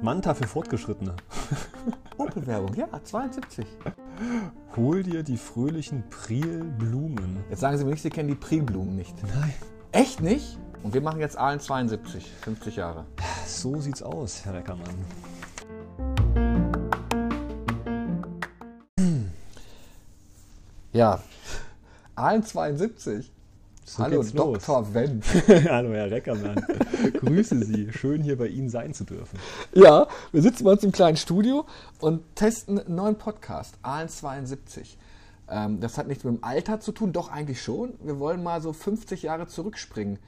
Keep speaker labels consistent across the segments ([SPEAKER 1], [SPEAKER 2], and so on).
[SPEAKER 1] Manta für Fortgeschrittene.
[SPEAKER 2] Opel-Werbung, ja, 72.
[SPEAKER 1] Hol dir die fröhlichen Prielblumen.
[SPEAKER 2] Jetzt sagen Sie mir nicht, Sie kennen die Prilblumen nicht.
[SPEAKER 1] Nein.
[SPEAKER 2] Echt nicht? Und wir machen jetzt Aalen 72, 50 Jahre.
[SPEAKER 1] So sieht's aus, Herr Reckermann.
[SPEAKER 2] Ja, Aalen 72.
[SPEAKER 1] So
[SPEAKER 2] Hallo. Dr. Wendt.
[SPEAKER 1] Hallo, Herr Reckermann. Grüße Sie. Schön, hier bei Ihnen sein zu dürfen.
[SPEAKER 2] Ja, wir sitzen bei uns im kleinen Studio und testen einen neuen Podcast, Aalen 72. Ähm, das hat nichts mit dem Alter zu tun, doch eigentlich schon. Wir wollen mal so 50 Jahre zurückspringen.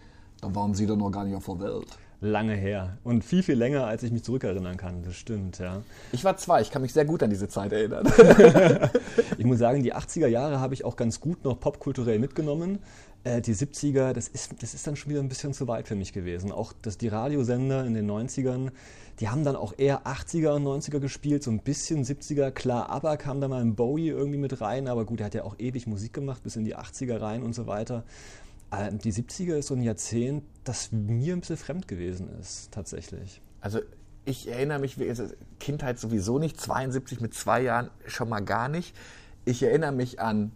[SPEAKER 2] Da waren Sie doch noch gar nicht auf der Welt.
[SPEAKER 1] Lange her. Und viel, viel länger, als ich mich zurückerinnern kann. Das stimmt, ja.
[SPEAKER 2] Ich war zwei, ich kann mich sehr gut an diese Zeit erinnern.
[SPEAKER 1] Ich muss sagen, die 80er Jahre habe ich auch ganz gut noch popkulturell mitgenommen. Äh, die 70er, das ist, das ist dann schon wieder ein bisschen zu weit für mich gewesen. Auch das, die Radiosender in den 90ern, die haben dann auch eher 80er und 90er gespielt, so ein bisschen 70er. Klar, ABBA kam da mal in Bowie irgendwie mit rein, aber gut, er hat ja auch ewig Musik gemacht, bis in die 80er rein und so weiter. Äh, Die 70er ist so ein Jahrzehnt, das mir ein bisschen fremd gewesen ist, tatsächlich.
[SPEAKER 2] Also ich erinnere mich, wie- Kindheit sowieso nicht, 72 mit zwei Jahren schon mal gar nicht. Ich erinnere mich an,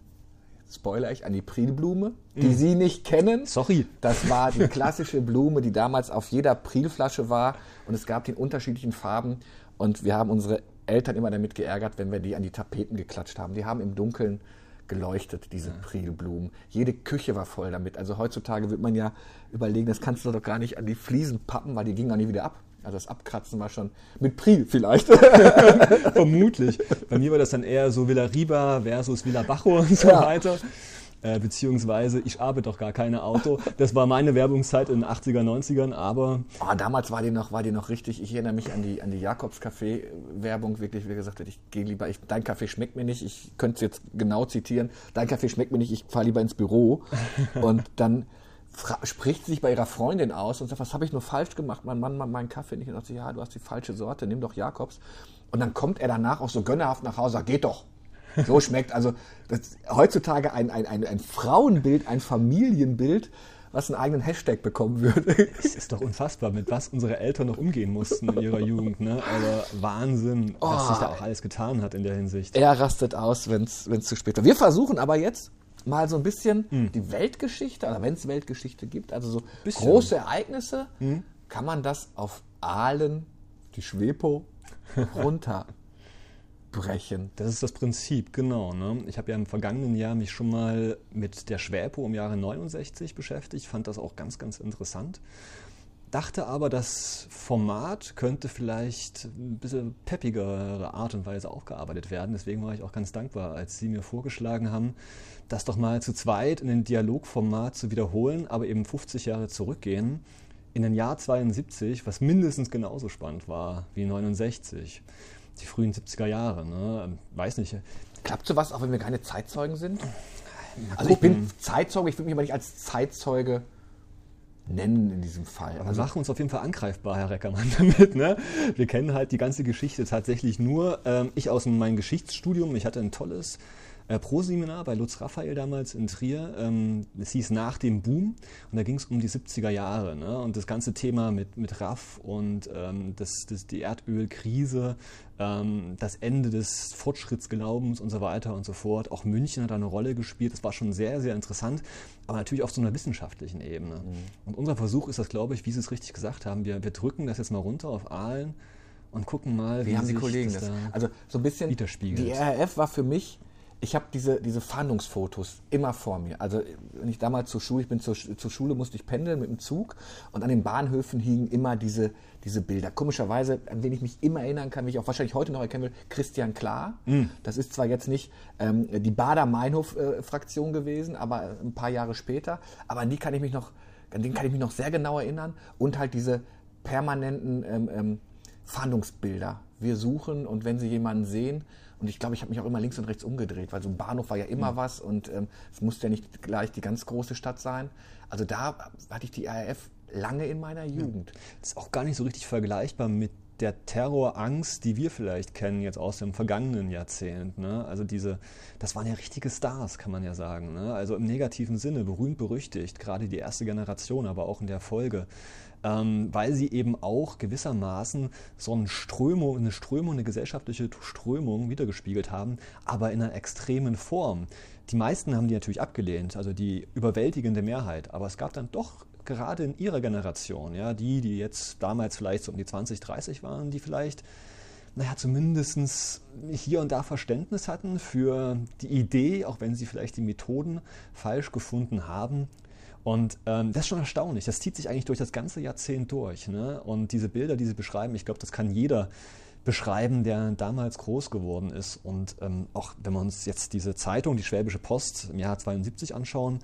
[SPEAKER 2] spoiler ich, an die Prilblume, die Sie nicht kennen.
[SPEAKER 1] Sorry.
[SPEAKER 2] Das war die klassische Blume, die damals auf jeder Prilflasche war und es gab die in unterschiedlichen Farben und wir haben unsere Eltern immer damit geärgert, wenn wir die an die Tapeten geklatscht haben. Die haben im Dunkeln geleuchtet, diese Prilblumen. Jede Küche war voll damit. Also heutzutage wird man ja überlegen, das kannst du doch gar nicht an die Fliesen pappen, weil die gingen auch nie wieder ab. Also das Abkratzen war schon mit Pril vielleicht.
[SPEAKER 1] Vermutlich. Bei mir war das dann eher so Villa Riba versus Villa Bajo und so
[SPEAKER 2] Ja.
[SPEAKER 1] weiter. Äh, beziehungsweise, ich habe doch gar keine Auto. Das war meine Werbungszeit in den 80er, 90ern, aber
[SPEAKER 2] Oh, damals war die noch, war die noch richtig. Ich erinnere mich an die, an die Jakobs-Café-Werbung, wirklich, wie gesagt, ich gehe lieber, ich, dein Kaffee schmeckt mir nicht, ich könnte es jetzt genau zitieren, dein Kaffee schmeckt mir nicht, ich fahre lieber ins Büro. Und dann spricht sich bei ihrer Freundin aus und sagt, was habe ich nur falsch gemacht? Mein Mann mag meinen Kaffee nicht. Und sagt ja, du hast die falsche Sorte, nimm doch Jakobs. Und dann kommt er danach auch so gönnerhaft nach Hause, sagt, geht doch. So schmeckt also heutzutage ein, ein, ein, ein Frauenbild, ein Familienbild, was einen eigenen Hashtag bekommen würde.
[SPEAKER 1] es ist doch unfassbar, mit was unsere Eltern noch umgehen mussten in ihrer Jugend. Ne? Aber Wahnsinn, was sich da auch alles getan hat in der Hinsicht.
[SPEAKER 2] Er rastet aus, wenn es zu spät wird. Wir versuchen aber jetzt mal so ein bisschen die Weltgeschichte, also wenn es Weltgeschichte gibt, also so
[SPEAKER 1] Bisschen.
[SPEAKER 2] große Ereignisse, kann man das auf Aalen, die Schwepo, runterbrechen.
[SPEAKER 1] Das ist das Prinzip, genau. Ne? Ich habe ja im vergangenen Jahr mich schon mal mit der Schwäpo im Jahre 69 beschäftigt, fand das auch ganz, ganz interessant. Dachte aber, das Format könnte vielleicht ein bisschen peppigere Art und Weise aufgearbeitet werden. Deswegen war ich auch ganz dankbar, als Sie mir vorgeschlagen haben, das doch mal zu zweit in ein Dialogformat zu wiederholen, aber eben 50 Jahre zurückgehen. In ein Jahr 72, was mindestens genauso spannend war wie 69. Die frühen 70er Jahre. Ne? Weiß nicht.
[SPEAKER 2] Klappt sowas, auch wenn wir keine Zeitzeugen sind? Also ich bin Zeitzeuge, ich würde mich aber nicht als Zeitzeuge nennen in diesem Fall.
[SPEAKER 1] Wir
[SPEAKER 2] Also,
[SPEAKER 1] machen uns auf jeden Fall angreifbar, Herr Reckermann, damit. Ne? Wir kennen halt die ganze Geschichte tatsächlich nur. Ähm, ich aus meinem Geschichtsstudium, ich hatte ein tolles äh, Pro-Seminar bei Lutz Raphael damals in Trier. Ähm, es hieß nach dem Boom und da ging es um die 70er Jahre. Ne? Und das ganze Thema mit, mit RAF und ähm, das, das, die Erdölkrise, ähm, das Ende des Fortschrittsglaubens und so weiter und so fort. Auch München hat da eine Rolle gespielt. Das war schon sehr, sehr interessant, aber natürlich auf so einer wissenschaftlichen Ebene.
[SPEAKER 2] Mhm.
[SPEAKER 1] Und unser Versuch ist das, glaube ich, wie Sie es richtig gesagt haben. Wir, wir drücken das jetzt mal runter auf Aalen und gucken mal,
[SPEAKER 2] Wie haben die Kollegen das?
[SPEAKER 1] da
[SPEAKER 2] Also so ein bisschen, die RAF war für mich, ich habe diese, diese Fahndungsfotos immer vor mir. Also wenn ich damals zur Schule, ich bin zur, zur Schule, musste ich pendeln mit dem Zug und an den Bahnhöfen hingen immer diese, diese Bilder. Komischerweise, an wen ich mich immer erinnern kann, wie ich auch wahrscheinlich heute noch erkennen will, Christian Klar. Das ist zwar jetzt nicht ähm, die Bader-Meinhof-Fraktion gewesen, aber ein paar Jahre später. Aber an die kann ich mich noch, an den kann ich mich noch sehr genau erinnern. Und halt diese permanenten ähm, ähm, Fahndungsbilder. Wir suchen und wenn Sie jemanden sehen, und ich glaube, ich habe mich auch immer links und rechts umgedreht, weil so ein Bahnhof war ja immer was und ähm, es musste ja nicht gleich die ganz große Stadt sein. Also da hatte ich die RAF lange in meiner Jugend.
[SPEAKER 1] Das ist auch gar nicht so richtig vergleichbar mit der Terrorangst, die wir vielleicht kennen jetzt aus dem vergangenen Jahrzehnt. Ne? Also diese, das waren ja richtige Stars, kann man ja sagen. Ne? Also im negativen Sinne, berühmt, berüchtigt, gerade die erste Generation, aber auch in der Folge. Ähm, weil sie eben auch gewissermaßen so eine Strömung, eine Strömung, eine gesellschaftliche Strömung wiedergespiegelt haben, aber in einer extremen Form. Die meisten haben die natürlich abgelehnt, also die überwältigende Mehrheit. Aber es gab dann doch gerade in ihrer Generation, ja, die, die jetzt damals vielleicht so um die 20, 30 waren, die vielleicht, naja, zumindest hier und da Verständnis hatten für die Idee, auch wenn sie vielleicht die Methoden falsch gefunden haben. Und ähm, das ist schon erstaunlich. Das zieht sich eigentlich durch das ganze Jahrzehnt durch. Ne? Und diese Bilder, die sie beschreiben, ich glaube, das kann jeder beschreiben, der damals groß geworden ist. Und ähm, auch wenn wir uns jetzt diese Zeitung, die Schwäbische Post im Jahr 72 anschauen,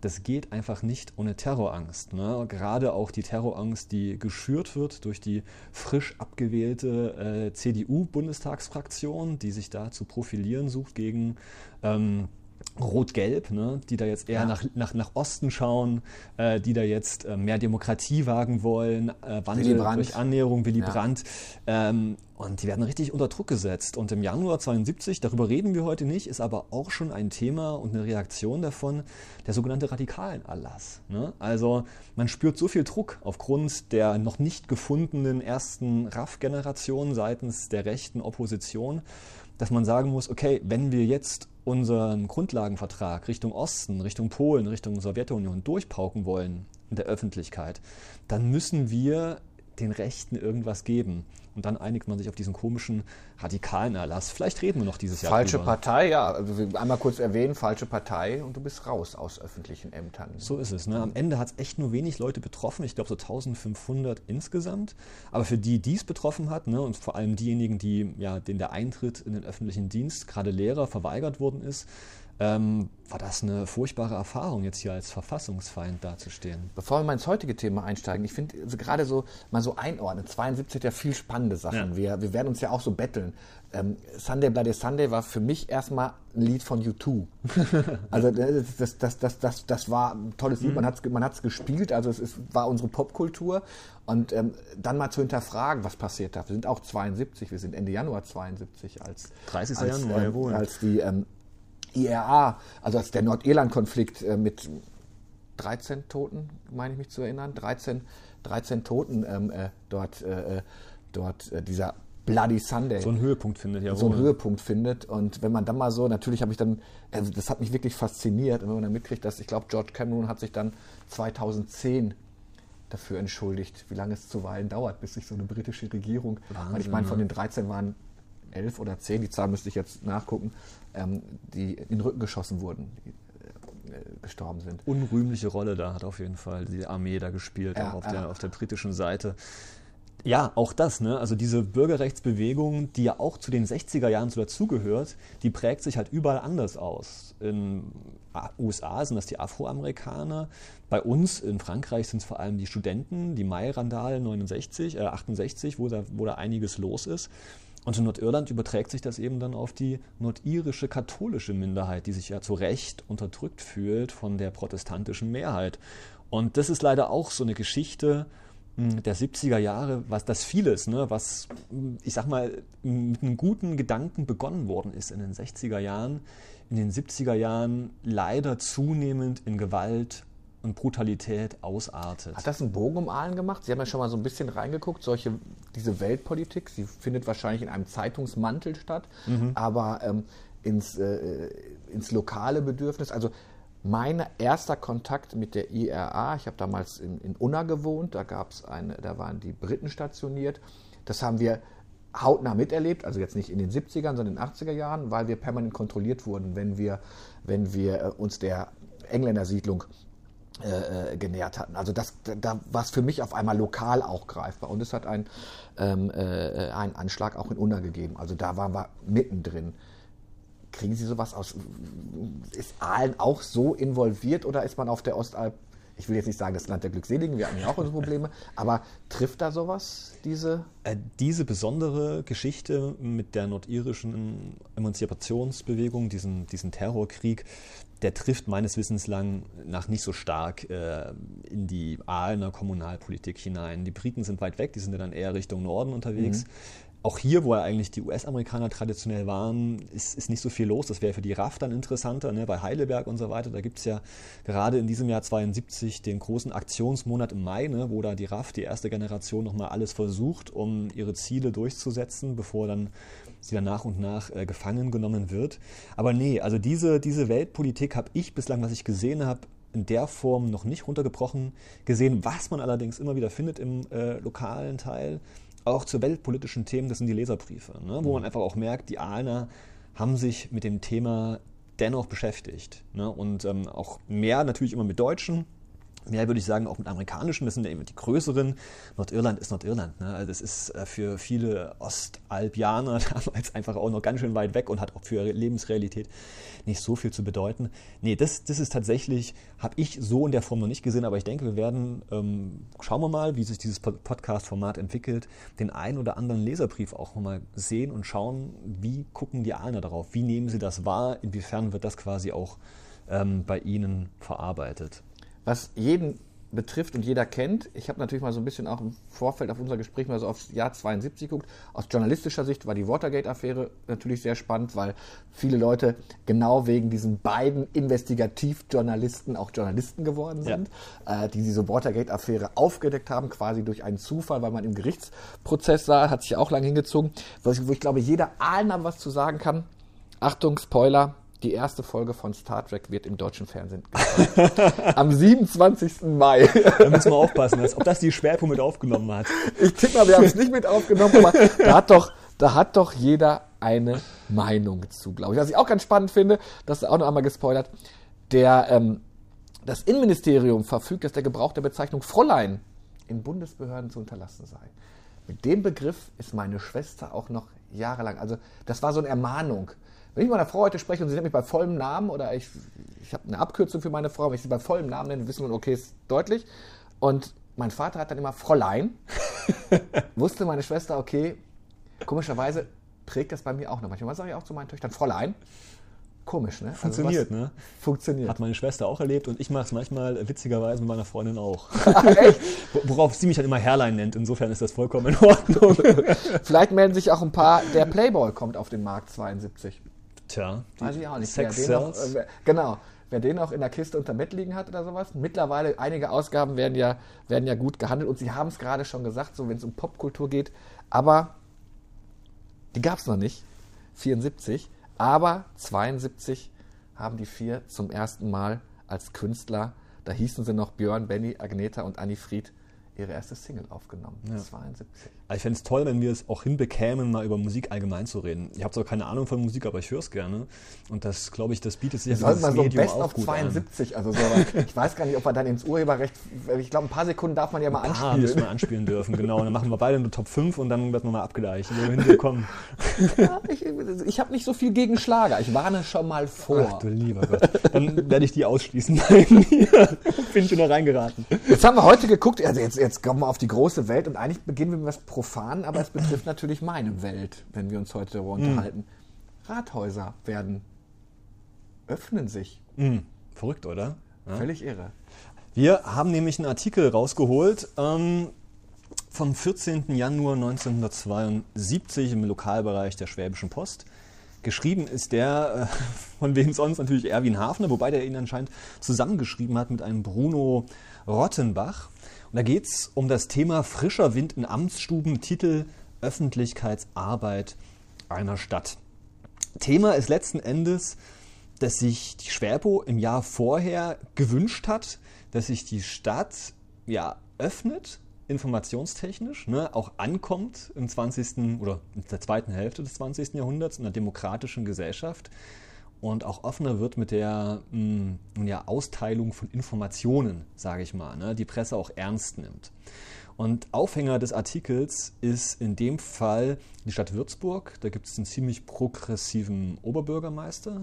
[SPEAKER 1] das geht einfach nicht ohne Terrorangst. Ne? Gerade auch die Terrorangst, die geschürt wird durch die frisch abgewählte äh, CDU-Bundestagsfraktion, die sich da zu profilieren sucht gegen ähm, Rot-Gelb, ne, die da jetzt eher ja. nach, nach, nach Osten schauen, äh, die da jetzt äh, mehr Demokratie wagen wollen, äh, Wandel durch Annäherung, Willy ja. Brandt. Ähm, und die werden richtig unter Druck gesetzt. Und im Januar 72, darüber reden wir heute nicht, ist aber auch schon ein Thema und eine Reaktion davon, der sogenannte radikalen Erlass. Ne? Also man spürt so viel Druck aufgrund der noch nicht gefundenen ersten RAF-Generation seitens der rechten Opposition, dass man sagen muss, okay, wenn wir jetzt unseren Grundlagenvertrag Richtung Osten, Richtung Polen, Richtung Sowjetunion durchpauken wollen in der Öffentlichkeit, dann müssen wir den Rechten irgendwas geben. Und dann einigt man sich auf diesen komischen radikalen Erlass. Vielleicht reden wir noch dieses Jahr.
[SPEAKER 2] Falsche drüber. Partei, ja. Also einmal kurz erwähnen, falsche Partei und du bist raus aus öffentlichen Ämtern.
[SPEAKER 1] So ist es. Ne? Am Ende hat es echt nur wenig Leute betroffen. Ich glaube so 1500 insgesamt. Aber für die, die es betroffen hat, ne, und vor allem diejenigen, die, ja, denen der Eintritt in den öffentlichen Dienst, gerade Lehrer, verweigert worden ist, ähm, war das eine furchtbare Erfahrung, jetzt hier als Verfassungsfeind dazustehen.
[SPEAKER 2] Bevor wir mal ins heutige Thema einsteigen, ich finde also gerade so mal so einordnen. 72 hat ja viel spannende Sachen. Ja. Wir, wir werden uns ja auch so betteln. Ähm, Sunday Bloody Sunday war für mich erstmal ein Lied von U2. also das, das, das, das, das war ein tolles Lied, mhm. man hat es man gespielt, also es ist, war unsere Popkultur. Und ähm, dann mal zu hinterfragen, was passiert da. Wir sind auch 72, wir sind Ende Januar 72 als,
[SPEAKER 1] 30.
[SPEAKER 2] als,
[SPEAKER 1] Januar,
[SPEAKER 2] ähm, als die ähm, IRA, also als der Nordirland-Konflikt äh, mit 13 Toten, meine ich mich zu erinnern, 13, 13 Toten ähm, äh, dort, äh, äh dort äh, dieser Bloody Sunday.
[SPEAKER 1] So einen Höhepunkt findet, ja.
[SPEAKER 2] So einen Höhepunkt findet. Und wenn man dann mal so, natürlich habe ich dann, also das hat mich wirklich fasziniert. Und wenn man dann mitkriegt, dass ich glaube, George Cameron hat sich dann 2010 dafür entschuldigt, wie lange es zuweilen dauert, bis sich so eine britische Regierung, Wahnsinn, ich meine, von den 13 waren elf oder zehn, die Zahl müsste ich jetzt nachgucken, ähm, die in den Rücken geschossen wurden, die äh, gestorben sind.
[SPEAKER 1] Unrühmliche Rolle da hat auf jeden Fall die Armee da gespielt, ja, auch auf, ja. der, auf der britischen Seite. Ja, auch das, ne? Also diese Bürgerrechtsbewegung, die ja auch zu den 60er Jahren so dazugehört, die prägt sich halt überall anders aus. In USA sind das die Afroamerikaner, bei uns in Frankreich sind es vor allem die Studenten, die Mai-Randale 69, äh 68, wo da, wo da einiges los ist. Und in Nordirland überträgt sich das eben dann auf die nordirische katholische Minderheit, die sich ja zu Recht unterdrückt fühlt von der protestantischen Mehrheit. Und das ist leider auch so eine Geschichte hm, der 70er Jahre, was das vieles, ne, was, ich sag mal, mit einem guten Gedanken begonnen worden ist in den 60er Jahren, in den 70er Jahren leider zunehmend in Gewalt, und Brutalität ausartet.
[SPEAKER 2] Hat das einen Bogen um Aalen gemacht? Sie haben ja schon mal so ein bisschen reingeguckt, solche, diese Weltpolitik, sie findet wahrscheinlich in einem Zeitungsmantel statt, mhm. aber ähm, ins, äh, ins lokale Bedürfnis. Also mein erster Kontakt mit der IRA, ich habe damals in, in Unna gewohnt, da gab's eine, da waren die Briten stationiert. Das haben wir hautnah miterlebt, also jetzt nicht in den 70ern, sondern in den 80er Jahren, weil wir permanent kontrolliert wurden, wenn wir, wenn wir äh, uns der Engländersiedlung äh, äh, genährt hatten. Also das, da war es für mich auf einmal lokal auch greifbar. Und es hat ein, ähm, äh, einen Anschlag auch in Unna gegeben. Also da waren wir mittendrin. Kriegen Sie sowas aus? Ist Aalen auch so involviert oder ist man auf der Ostalb ich will jetzt nicht sagen, das Land der Glückseligen, wir haben ja auch unsere Probleme, aber trifft da sowas, diese?
[SPEAKER 1] Äh, diese besondere Geschichte mit der nordirischen Emanzipationsbewegung, diesen, diesen Terrorkrieg, der trifft meines Wissens lang nach nicht so stark äh, in die Aalener Kommunalpolitik hinein. Die Briten sind weit weg, die sind ja dann eher Richtung Norden unterwegs. Mhm. Auch hier, wo ja eigentlich die US-Amerikaner traditionell waren, ist, ist nicht so viel los. Das wäre für die RAF dann interessanter, ne? bei Heidelberg und so weiter. Da gibt es ja gerade in diesem Jahr 72 den großen Aktionsmonat im Mai, ne? wo da die RAF, die erste Generation, nochmal alles versucht, um ihre Ziele durchzusetzen, bevor dann sie dann nach und nach äh, gefangen genommen wird. Aber nee, also diese, diese Weltpolitik habe ich bislang, was ich gesehen habe, in der Form noch nicht runtergebrochen gesehen. Was man allerdings immer wieder findet im äh, lokalen Teil, auch zu weltpolitischen Themen, das sind die Leserbriefe, ne? wo man einfach auch merkt, die Aalner haben sich mit dem Thema dennoch beschäftigt. Ne? Und ähm, auch mehr natürlich immer mit Deutschen, mehr würde ich sagen auch mit amerikanischen, das sind ja eben die größeren. Nordirland ist Nordirland. Ne? Also das ist äh, für viele Ostalbianer damals einfach auch noch ganz schön weit weg und hat auch für ihre Lebensrealität nicht so viel zu bedeuten. Nee, das, das ist tatsächlich, habe ich so in der Form noch nicht gesehen, aber ich denke, wir werden, ähm, schauen wir mal, wie sich dieses Podcast-Format entwickelt, den einen oder anderen Leserbrief auch mal sehen und schauen, wie gucken die Ahner darauf, wie nehmen sie das wahr, inwiefern wird das quasi auch ähm, bei ihnen verarbeitet
[SPEAKER 2] was jeden betrifft und jeder kennt. Ich habe natürlich mal so ein bisschen auch im Vorfeld auf unser Gespräch mal so aufs Jahr 72 geguckt. Aus journalistischer Sicht war die Watergate-Affäre natürlich sehr spannend, weil viele Leute genau wegen diesen beiden Investigativjournalisten auch Journalisten geworden sind, ja. äh, die diese Watergate-Affäre aufgedeckt haben, quasi durch einen Zufall, weil man im Gerichtsprozess sah, hat sich auch lange hingezogen, wo ich, wo ich glaube, jeder Ahner was zu sagen kann. Achtung, Spoiler, die erste Folge von Star Trek wird im deutschen Fernsehen Am 27. Mai.
[SPEAKER 1] Da müssen wir aufpassen, ob das die Schwerpunkt mit aufgenommen hat.
[SPEAKER 2] Ich tippe mal, wir haben es nicht mit aufgenommen, aber da hat doch, da hat doch jeder eine Meinung zu, glaube ich. Was ich auch ganz spannend finde, das ist auch noch einmal gespoilert, der, ähm, das Innenministerium verfügt, dass der Gebrauch der Bezeichnung Fräulein in Bundesbehörden zu unterlassen sei. Mit dem Begriff ist meine Schwester auch noch jahrelang, also das war so eine Ermahnung. Wenn ich mit meiner Frau heute spreche und sie nennt mich bei vollem Namen oder ich, ich habe eine Abkürzung für meine Frau, wenn ich sie bei vollem Namen nenne, wissen wir, okay, ist deutlich. Und mein Vater hat dann immer Fräulein. Wusste meine Schwester, okay, komischerweise prägt das bei mir auch noch. Manchmal sage ich auch zu meinen Töchtern Fräulein. Komisch, ne?
[SPEAKER 1] Also Funktioniert,
[SPEAKER 2] also
[SPEAKER 1] ne?
[SPEAKER 2] Funktioniert.
[SPEAKER 1] Hat meine Schwester auch erlebt und ich mache es manchmal witzigerweise mit meiner Freundin auch. Echt? Worauf sie mich dann immer Herrlein nennt. Insofern ist das vollkommen in Ordnung.
[SPEAKER 2] Vielleicht melden sich auch ein paar. Der Playboy kommt auf den Markt 72.
[SPEAKER 1] Tja,
[SPEAKER 2] weiß ich auch nicht. Sex wer noch, äh, genau. Wer den auch in der Kiste unter Bett liegen hat oder sowas. Mittlerweile, einige Ausgaben werden ja, werden ja gut gehandelt und Sie haben es gerade schon gesagt, so wenn es um Popkultur geht. Aber die gab es noch nicht. 74. Aber 72 haben die vier zum ersten Mal als Künstler, da hießen sie noch Björn, Benny, Agneta und Annie Fried, ihre erste Single aufgenommen. Ja. 72.
[SPEAKER 1] Ich fände es toll, wenn wir es auch hinbekämen, mal über Musik allgemein zu reden. Ich habe zwar keine Ahnung von Musik, aber ich höre es gerne. Und das, glaube ich, das bietet sich
[SPEAKER 2] ja für das so Medium Best auch gut 72, an. also so, ich weiß gar nicht, ob wir dann ins Urheberrecht, ich glaube, ein paar Sekunden darf man ja mal ein paar anspielen.
[SPEAKER 1] müssen wir anspielen dürfen, genau. Und dann machen wir beide eine Top 5 und dann wird man mal abgleicht, wohin wir kommen.
[SPEAKER 2] Ja, ich ich habe nicht so viel gegen Schlager. Ich warne schon mal vor.
[SPEAKER 1] Ach du lieber Gott. Dann werde ich die ausschließen. Bin ich nur reingeraten.
[SPEAKER 2] Jetzt haben wir heute geguckt, also jetzt, jetzt kommen wir auf die große Welt und eigentlich beginnen wir mit was profan, aber es betrifft natürlich meine Welt, wenn wir uns heute darüber unterhalten. Mm. Rathäuser werden, öffnen sich.
[SPEAKER 1] Mm. Verrückt, oder?
[SPEAKER 2] Ja. Völlig irre.
[SPEAKER 1] Wir haben nämlich einen Artikel rausgeholt ähm, vom 14. Januar 1972 im Lokalbereich der Schwäbischen Post. Geschrieben ist der, äh, von wem sonst natürlich Erwin Hafner, wobei der ihn anscheinend zusammengeschrieben hat mit einem Bruno Rottenbach. Und da geht es um das Thema frischer Wind in Amtsstuben, Titel Öffentlichkeitsarbeit einer Stadt. Thema ist letzten Endes, dass sich die Schwerpo im Jahr vorher gewünscht hat, dass sich die Stadt ja öffnet, informationstechnisch, ne, auch ankommt im 20. oder in der zweiten Hälfte des 20. Jahrhunderts in einer demokratischen Gesellschaft und auch offener wird mit der mh, hm, ja, Austeilung von Informationen, sage ich mal, ne, die Presse auch ernst nimmt. Und Aufhänger des Artikels ist in dem Fall die Stadt Würzburg. Da gibt es einen ziemlich progressiven Oberbürgermeister,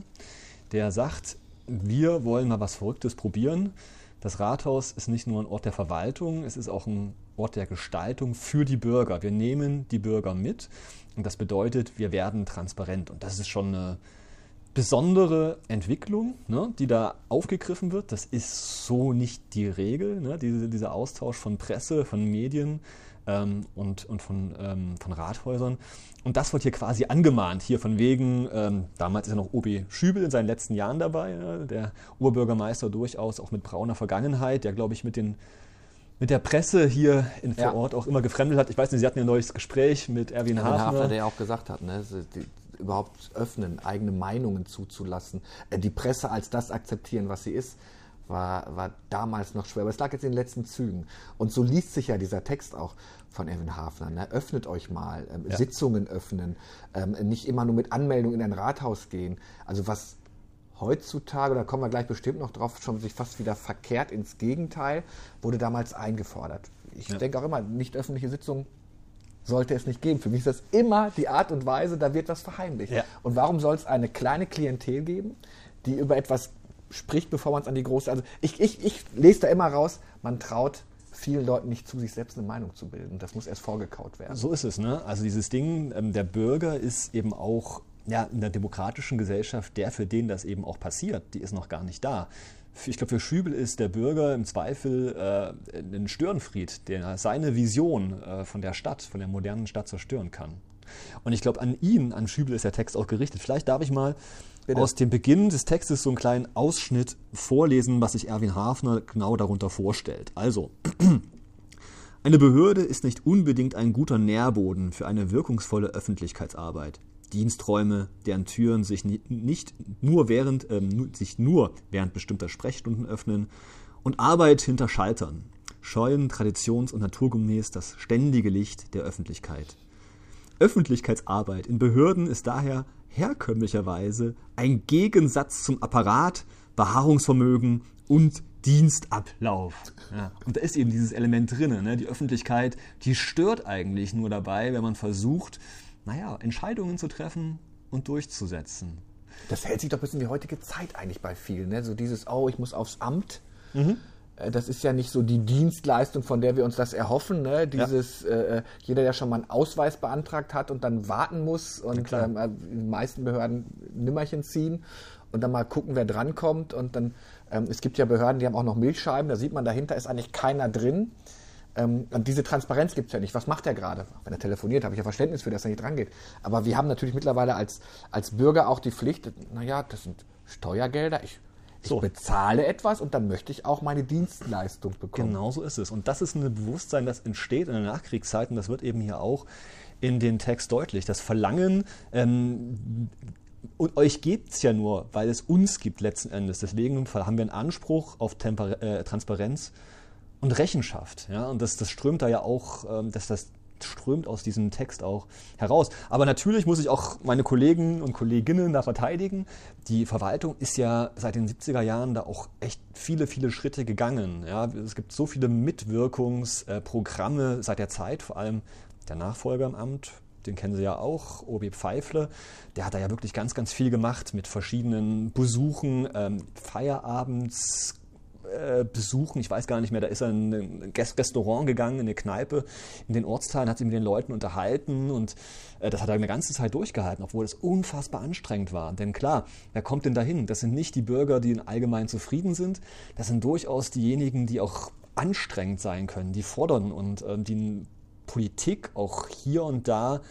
[SPEAKER 1] der sagt, wir wollen mal was Verrücktes probieren. Das Rathaus ist nicht nur ein Ort der Verwaltung, es ist auch ein Ort der Gestaltung für die Bürger. Wir nehmen die Bürger mit und das bedeutet, wir werden transparent. Und das ist schon eine besondere Entwicklung, ne, die da aufgegriffen wird. Das ist so nicht die Regel, ne, diese, dieser Austausch von Presse, von Medien ähm, und, und von, ähm, von Rathäusern. Und das wird hier quasi angemahnt, hier von wegen, ähm, damals ist ja noch OB Schübel in seinen letzten Jahren dabei, ne, der Urbürgermeister durchaus auch mit brauner Vergangenheit, der glaube ich mit den mit der Presse hier in vor Ort auch immer gefremdet hat. Ich weiß nicht, Sie hatten ja ein neues Gespräch mit Erwin, Erwin Hafner. Hafner,
[SPEAKER 2] der ja auch gesagt hat, ne, die, überhaupt öffnen, eigene Meinungen zuzulassen, äh, die Presse als das akzeptieren, was sie ist, war, war damals noch schwer. Aber es lag jetzt in den letzten Zügen. Und so liest sich ja dieser Text auch von Erwin Hafner. Ne? Öffnet euch mal, ähm, ja. Sitzungen öffnen, ähm, nicht immer nur mit Anmeldung in ein Rathaus gehen. Also was heutzutage, da kommen wir gleich bestimmt noch drauf, schon sich fast wieder verkehrt ins Gegenteil, wurde damals eingefordert. Ich ja. denke auch immer, nicht öffentliche Sitzungen sollte es nicht geben. Für mich ist das immer die Art und Weise, da wird was verheimlicht. Ja. Und warum soll es eine kleine Klientel geben, die über etwas spricht, bevor man es an die große. Also ich, ich, ich lese da immer raus, man traut vielen Leuten nicht zu, sich selbst eine Meinung zu bilden. Das muss erst vorgekaut werden.
[SPEAKER 1] So ist es, ne? Also dieses Ding, ähm, der Bürger ist eben auch ja, in der demokratischen Gesellschaft der, für den das eben auch passiert. Die ist noch gar nicht da ich glaube, für Schübel ist der Bürger im Zweifel äh, ein Störenfried, der seine Vision äh, von der Stadt, von der modernen Stadt zerstören kann. Und ich glaube, an ihn, an Schübel ist der Text auch gerichtet. Vielleicht darf ich mal Bitte. aus dem Beginn des Textes so einen kleinen Ausschnitt vorlesen, was sich Erwin Hafner genau darunter vorstellt. Also, eine Behörde ist nicht unbedingt ein guter Nährboden für eine wirkungsvolle Öffentlichkeitsarbeit. Diensträume, deren Türen sich nicht nur während, ähm, sich nur während bestimmter Sprechstunden öffnen und Arbeit hinter Schaltern, scheuen traditions- und naturgemäß das ständige Licht der Öffentlichkeit. Öffentlichkeitsarbeit in Behörden ist daher herkömmlicherweise ein Gegensatz zum Apparat, Beharrungsvermögen und Dienstablauf. Ja. Und da ist eben dieses Element drin. Ne? Die Öffentlichkeit, die stört eigentlich nur dabei, wenn man versucht, naja, Entscheidungen zu treffen und durchzusetzen.
[SPEAKER 2] Das hält sich doch bis in die heutige Zeit eigentlich bei vielen. Ne? So dieses, oh, ich muss aufs Amt. Mhm. Äh, das ist ja nicht so die Dienstleistung, von der wir uns das erhoffen. Ne? Dieses, ja. äh, äh jeder, der schon mal einen Ausweis beantragt hat und dann warten muss und ähm, äh, die meisten Behörden Nimmerchen ziehen und dann mal gucken, wer drankommt. Und dann, ähm, es gibt ja Behörden, die haben auch noch Milchscheiben, da sieht man, dahinter ist eigentlich keiner drin. Ähm, und diese Transparenz gibt es ja nicht. Was macht er gerade? Wenn er telefoniert, habe ich ja Verständnis für, dass er nicht rangeht. Aber wir haben natürlich mittlerweile als, als Bürger auch die Pflicht, naja, das sind Steuergelder, ich, ich so. bezahle etwas und dann möchte ich auch meine Dienstleistung bekommen.
[SPEAKER 1] Genau so ist es. Und das ist ein Bewusstsein, das entsteht in der Nachkriegszeit und das wird eben hier auch in den Text deutlich. Das Verlangen, ähm, und euch gibt es ja nur, weil es uns gibt letzten Endes. Deswegen haben wir einen Anspruch auf Temper äh, Transparenz und Rechenschaft. Ja? Und das, das strömt da ja auch, ähm, dass das strömt aus diesem Text auch heraus. Aber natürlich muss ich auch meine Kollegen und Kolleginnen da verteidigen. Die Verwaltung ist ja seit den 70er Jahren da auch echt viele, viele Schritte gegangen. Ja, es gibt so viele Mitwirkungsprogramme seit der Zeit, vor allem der Nachfolger im Amt, den kennen Sie ja auch, Obi Pfeifle, der hat da ja wirklich ganz, ganz viel gemacht mit verschiedenen Besuchen, ähm, Feierabends, äh, besuchen. Ich weiß gar nicht mehr, da ist er in ein Restaurant gegangen, in eine Kneipe in den Ortsteilen, hat sich mit den Leuten unterhalten und äh, das hat er eine ganze Zeit durchgehalten, obwohl es unfassbar anstrengend war. Denn klar, wer kommt denn dahin? Das sind nicht die Bürger, die allgemein zufrieden sind. Das sind durchaus diejenigen, die auch anstrengend sein können, die fordern und äh, die Politik auch hier und da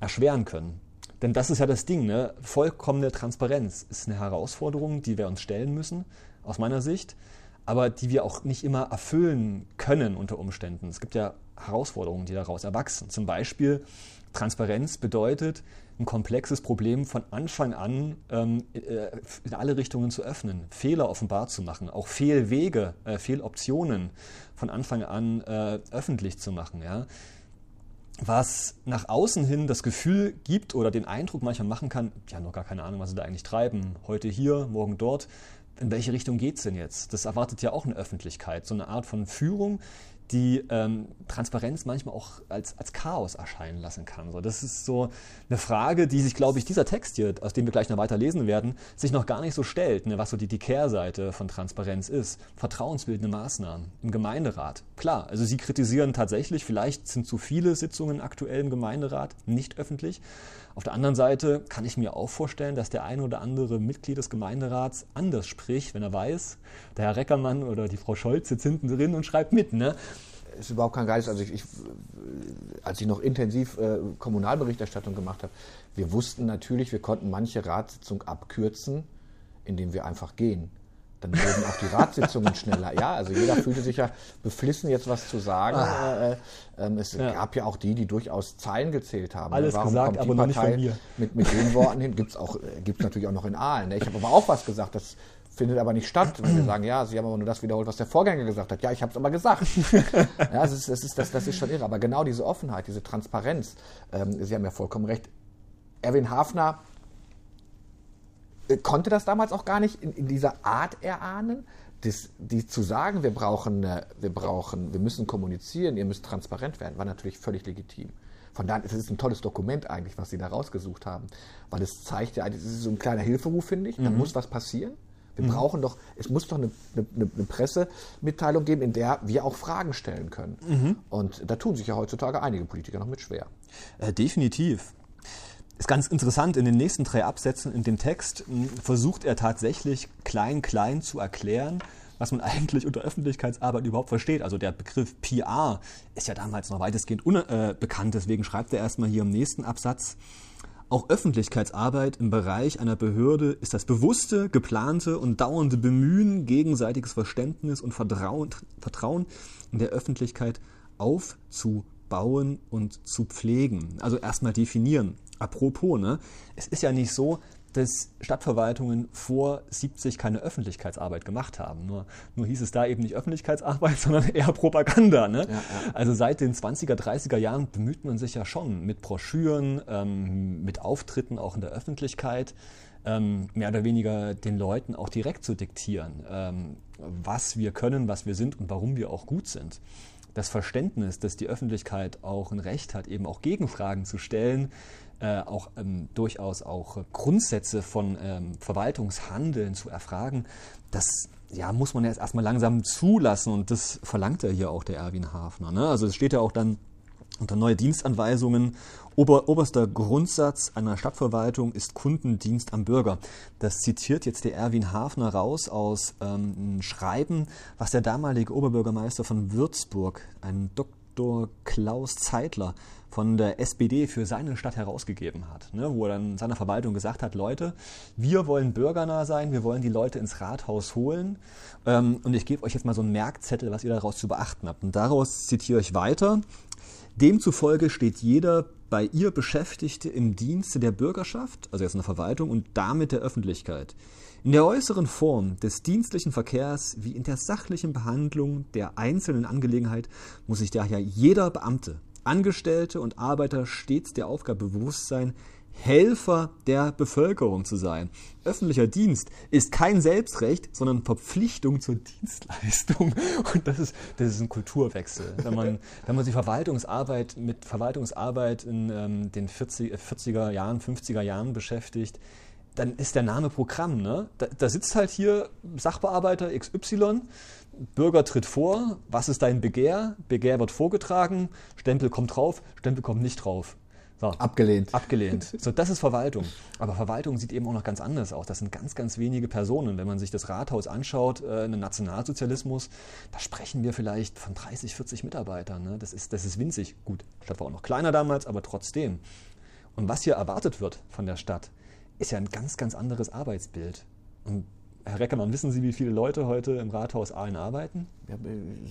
[SPEAKER 1] erschweren können. Denn das ist ja das Ding, ne? vollkommene Transparenz ist eine Herausforderung, die wir uns stellen müssen, aus meiner Sicht aber die wir auch nicht immer erfüllen können unter Umständen. Es gibt ja Herausforderungen, die daraus erwachsen. Zum Beispiel Transparenz bedeutet, ein komplexes Problem von Anfang an ähm, äh, in alle Richtungen zu öffnen, Fehler offenbar zu machen, auch Fehlwege, äh, Fehloptionen von Anfang an äh, öffentlich zu machen. Ja? Was nach außen hin das Gefühl gibt oder den Eindruck manchmal machen kann, haben noch gar keine Ahnung, was sie da eigentlich treiben, heute hier, morgen dort, in welche Richtung geht es denn jetzt? Das erwartet ja auch eine Öffentlichkeit, so eine Art von Führung, die ähm, Transparenz manchmal auch als, als Chaos erscheinen lassen kann. So, das ist so eine Frage, die sich, glaube ich, dieser Text hier, aus dem wir gleich noch weiter lesen werden, sich noch gar nicht so stellt, ne, was so die, die Kehrseite von Transparenz ist. Vertrauensbildende Maßnahmen im Gemeinderat. Klar, also Sie kritisieren tatsächlich, vielleicht sind zu viele Sitzungen aktuell im Gemeinderat nicht öffentlich. Auf der anderen Seite kann ich mir auch vorstellen, dass der eine oder andere Mitglied des Gemeinderats anders spricht, wenn er weiß, der Herr Reckermann oder die Frau Scholz sitzt hinten drin und schreibt mit. Ne?
[SPEAKER 2] ist überhaupt kein Geist. Also ich, ich, als ich noch intensiv äh, Kommunalberichterstattung gemacht habe, wir wussten natürlich, wir konnten manche Ratssitzung abkürzen, indem wir einfach gehen. Dann wurden auch die Ratssitzungen schneller. Ja, also jeder fühlte sich ja beflissen, jetzt was zu sagen. Ah. Äh, äh, es ja. gab ja auch die, die durchaus Zeilen gezählt haben.
[SPEAKER 1] Alles Warum gesagt, aber noch nicht von mir.
[SPEAKER 2] Mit, mit den Worten hin gibt es auch gibt's natürlich auch noch in Aalen. Ne? Ich habe aber auch was gesagt, das findet aber nicht statt, wenn wir sagen, ja, Sie haben aber nur das wiederholt, was der Vorgänger gesagt hat. Ja, ich habe es aber gesagt. ja, das ist, das, ist, das, das ist schon irre. Aber genau diese Offenheit, diese Transparenz, ähm, Sie haben ja vollkommen recht. Erwin Hafner konnte das damals auch gar nicht in, in dieser Art erahnen, das, die zu sagen, wir brauchen, wir brauchen, wir müssen kommunizieren, ihr müsst transparent werden, war natürlich völlig legitim. Von daher, es ist ein tolles Dokument eigentlich, was Sie da rausgesucht haben, weil es zeigt ja, es ist so ein kleiner Hilferuf, finde ich, da mhm. muss was passieren. Wir mhm. brauchen doch, es muss doch eine, eine, eine, Pressemitteilung geben, in der wir auch Fragen stellen können. Mhm. Und da tun sich ja heutzutage einige Politiker noch mit schwer.
[SPEAKER 1] Äh, definitiv ist ganz interessant, in den nächsten drei Absätzen in dem Text hm, versucht er tatsächlich klein, klein zu erklären, was man eigentlich unter Öffentlichkeitsarbeit überhaupt versteht. Also der Begriff PR ist ja damals noch weitestgehend unbekannt, äh, deswegen schreibt er erstmal hier im nächsten Absatz, auch Öffentlichkeitsarbeit im Bereich einer Behörde ist das bewusste, geplante und dauernde Bemühen, gegenseitiges Verständnis und Vertrauen, Vertrauen in der Öffentlichkeit aufzubauen und zu pflegen. Also erstmal definieren. Apropos, ne? es ist ja nicht so, dass Stadtverwaltungen vor 70 keine Öffentlichkeitsarbeit gemacht haben. Nur, nur hieß es da eben nicht Öffentlichkeitsarbeit, sondern eher Propaganda. Ne? Ja, ja. Also seit den 20er, 30er Jahren bemüht man sich ja schon mit Broschüren, ähm, mit Auftritten auch in der Öffentlichkeit, ähm, mehr oder weniger den Leuten auch direkt zu diktieren, ähm, was wir können, was wir sind und warum wir auch gut sind das Verständnis, dass die Öffentlichkeit auch ein Recht hat, eben auch Gegenfragen zu stellen, äh, auch ähm, durchaus auch Grundsätze von ähm, Verwaltungshandeln zu erfragen, das ja, muss man jetzt erstmal langsam zulassen und das verlangt ja hier auch der Erwin Hafner. Ne? Also es steht ja auch dann unter neue Dienstanweisungen Ober, oberster Grundsatz einer Stadtverwaltung ist Kundendienst am Bürger. Das zitiert jetzt der Erwin Hafner raus aus ähm, einem Schreiben, was der damalige Oberbürgermeister von Würzburg, ein Dr. Klaus Zeitler, von der SPD für seine Stadt herausgegeben hat, ne, wo er dann seiner Verwaltung gesagt hat, Leute, wir wollen bürgernah sein, wir wollen die Leute ins Rathaus holen ähm, und ich gebe euch jetzt mal so einen Merkzettel, was ihr daraus zu beachten habt. Und daraus zitiere ich weiter. Demzufolge steht jeder bei ihr Beschäftigte im Dienste der Bürgerschaft, also jetzt in der Verwaltung und damit der Öffentlichkeit. In der äußeren Form des dienstlichen Verkehrs wie in der sachlichen Behandlung der einzelnen Angelegenheit muss sich daher jeder Beamte Angestellte und Arbeiter stets der Aufgabe bewusst sein, Helfer der Bevölkerung zu sein. Öffentlicher Dienst ist kein Selbstrecht, sondern Verpflichtung zur Dienstleistung. Und das ist, das ist ein Kulturwechsel. Wenn man, wenn man sich Verwaltungsarbeit mit Verwaltungsarbeit in ähm, den 40, 40er Jahren, 50er Jahren beschäftigt, dann ist der Name Programm. Ne? Da, da sitzt halt hier Sachbearbeiter XY, Bürger tritt vor, was ist dein Begehr? Begehr wird vorgetragen, Stempel kommt drauf, Stempel kommt nicht drauf.
[SPEAKER 2] So. Abgelehnt.
[SPEAKER 1] Abgelehnt. So, das ist Verwaltung. Aber Verwaltung sieht eben auch noch ganz anders aus. Das sind ganz, ganz wenige Personen. Wenn man sich das Rathaus anschaut, äh, einen Nationalsozialismus, da sprechen wir vielleicht von 30, 40 Mitarbeitern. Ne? Das, ist, das ist winzig. Gut, die Stadt war auch noch kleiner damals, aber trotzdem. Und was hier erwartet wird von der Stadt, ist ja ein ganz, ganz anderes Arbeitsbild. Und Herr Reckermann, wissen Sie, wie viele Leute heute im Rathaus Aalen arbeiten?
[SPEAKER 2] Ja,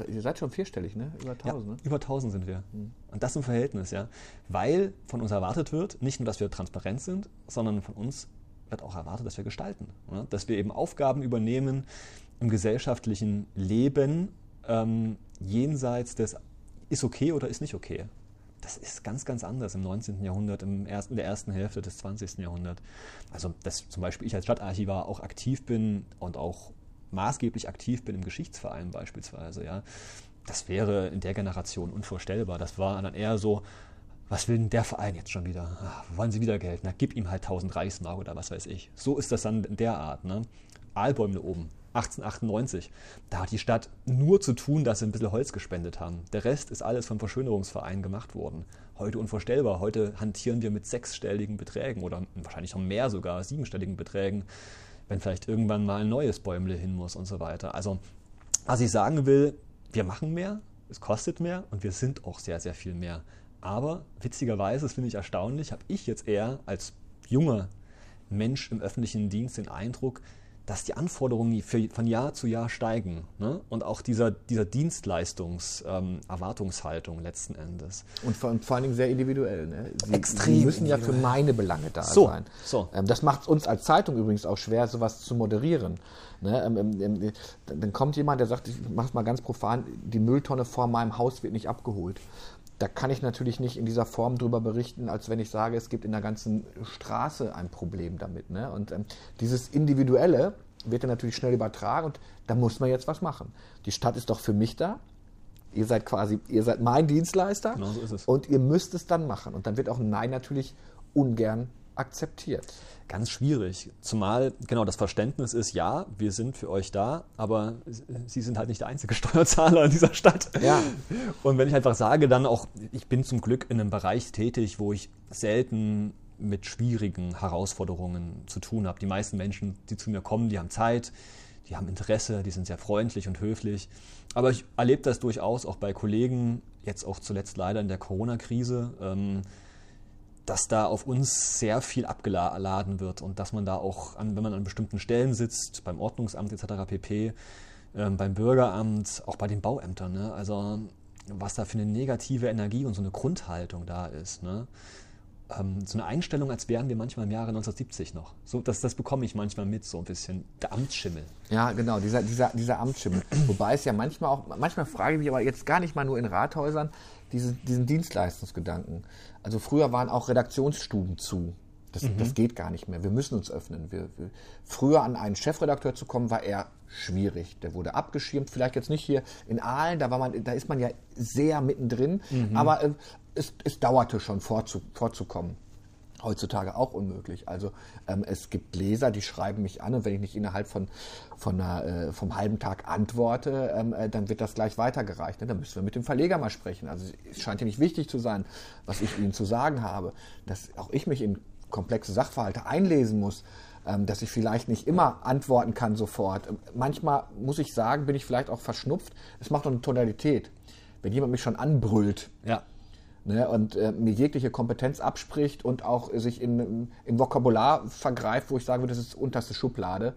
[SPEAKER 2] ihr seid schon vierstellig, ne?
[SPEAKER 1] Über 1000, ja, ne? Über 1000 sind wir. Mhm. Und das im Verhältnis, ja. Weil von uns erwartet wird, nicht nur, dass wir transparent sind, sondern von uns wird auch erwartet, dass wir gestalten. Ne? Dass wir eben Aufgaben übernehmen im gesellschaftlichen Leben ähm, jenseits des ist okay oder ist nicht okay das ist ganz, ganz anders im 19. Jahrhundert, im ersten, in der ersten Hälfte des 20. Jahrhunderts. Also, dass zum Beispiel ich als Stadtarchivar auch aktiv bin und auch maßgeblich aktiv bin im Geschichtsverein beispielsweise, ja. das wäre in der Generation unvorstellbar. Das war dann eher so, was will denn der Verein jetzt schon wieder? Ach, wollen sie wieder Geld? Na, gib ihm halt 1000 Reichsmark oder was weiß ich. So ist das dann in der Art. Ne? Aalbäumle oben, 1898. Da hat die Stadt nur zu tun, dass sie ein bisschen Holz gespendet haben. Der Rest ist alles vom Verschönerungsverein gemacht worden. Heute unvorstellbar. Heute hantieren wir mit sechsstelligen Beträgen oder wahrscheinlich noch mehr sogar, siebenstelligen Beträgen, wenn vielleicht irgendwann mal ein neues Bäumle hin muss und so weiter. Also, was ich sagen will, wir machen mehr, es kostet mehr und wir sind auch sehr, sehr viel mehr. Aber witzigerweise, das finde ich erstaunlich, habe ich jetzt eher als junger Mensch im öffentlichen Dienst den Eindruck, dass die Anforderungen für, von Jahr zu Jahr steigen. Ne? Und auch dieser, dieser Dienstleistungs-Erwartungshaltung ähm, letzten Endes.
[SPEAKER 2] Und vor, vor allen Dingen sehr individuell. Ne?
[SPEAKER 1] Sie, Extrem.
[SPEAKER 2] Sie müssen ja für meine Belange da
[SPEAKER 1] so,
[SPEAKER 2] sein.
[SPEAKER 1] So.
[SPEAKER 2] Ähm, das macht es uns als Zeitung übrigens auch schwer, sowas zu moderieren. Ne? Ähm, ähm, ähm dann kommt jemand, der sagt, ich mache es mal ganz profan, die Mülltonne vor meinem Haus wird nicht abgeholt da kann ich natürlich nicht in dieser Form drüber berichten, als wenn ich sage, es gibt in der ganzen Straße ein Problem damit. Ne? Und ähm, dieses Individuelle wird dann natürlich schnell übertragen und da muss man jetzt was machen. Die Stadt ist doch für mich da. Ihr seid quasi, ihr seid mein Dienstleister
[SPEAKER 1] genau so ist es.
[SPEAKER 2] und ihr müsst es dann machen. Und dann wird auch ein Nein natürlich ungern akzeptiert.
[SPEAKER 1] Ganz schwierig. Zumal, genau, das Verständnis ist, ja, wir sind für euch da, aber Sie sind halt nicht der einzige Steuerzahler in dieser Stadt.
[SPEAKER 2] Ja.
[SPEAKER 1] Und wenn ich einfach sage, dann auch, ich bin zum Glück in einem Bereich tätig, wo ich selten mit schwierigen Herausforderungen zu tun habe. Die meisten Menschen, die zu mir kommen, die haben Zeit, die haben Interesse, die sind sehr freundlich und höflich. Aber ich erlebe das durchaus auch bei Kollegen, jetzt auch zuletzt leider in der Corona-Krise. Ähm, dass da auf uns sehr viel abgeladen wird und dass man da auch, an, wenn man an bestimmten Stellen sitzt, beim Ordnungsamt etc. pp., äh, beim Bürgeramt, auch bei den Bauämtern, ne? also was da für eine negative Energie und so eine Grundhaltung da ist. Ne? Ähm, so eine Einstellung, als wären wir manchmal im Jahre 1970 noch. So, das, das bekomme ich manchmal mit, so ein bisschen. Der Amtsschimmel.
[SPEAKER 2] Ja, genau, dieser, dieser, dieser Amtsschimmel. Wobei es ja manchmal auch, manchmal frage ich mich aber jetzt gar nicht mal nur in Rathäusern, diesen, diesen Dienstleistungsgedanken. Also früher waren auch Redaktionsstuben zu. Das, mhm. das geht gar nicht mehr. Wir müssen uns öffnen. Wir, wir, früher an einen Chefredakteur zu kommen, war eher schwierig. Der wurde abgeschirmt. Vielleicht jetzt nicht hier in Aalen, da, war man, da ist man ja sehr mittendrin. Mhm. Aber äh, es, es dauerte schon vorzu, vorzukommen heutzutage auch unmöglich. Also ähm, es gibt Leser, die schreiben mich an und wenn ich nicht innerhalb von, von einer, äh, vom halben Tag antworte, ähm, äh, dann wird das gleich weitergereicht. Ne? Dann müssen wir mit dem Verleger mal sprechen. Also es scheint ja nicht wichtig zu sein, was ich Ihnen zu sagen habe, dass auch ich mich in komplexe Sachverhalte einlesen muss, ähm, dass ich vielleicht nicht immer antworten kann sofort. Manchmal muss ich sagen, bin ich vielleicht auch verschnupft. Es macht doch eine Tonalität. Wenn jemand mich schon anbrüllt,
[SPEAKER 1] ja
[SPEAKER 2] ne, und äh, mir jegliche Kompetenz abspricht und auch sich in, in Vokabular vergreift, wo ich sage, das ist unterste Schublade,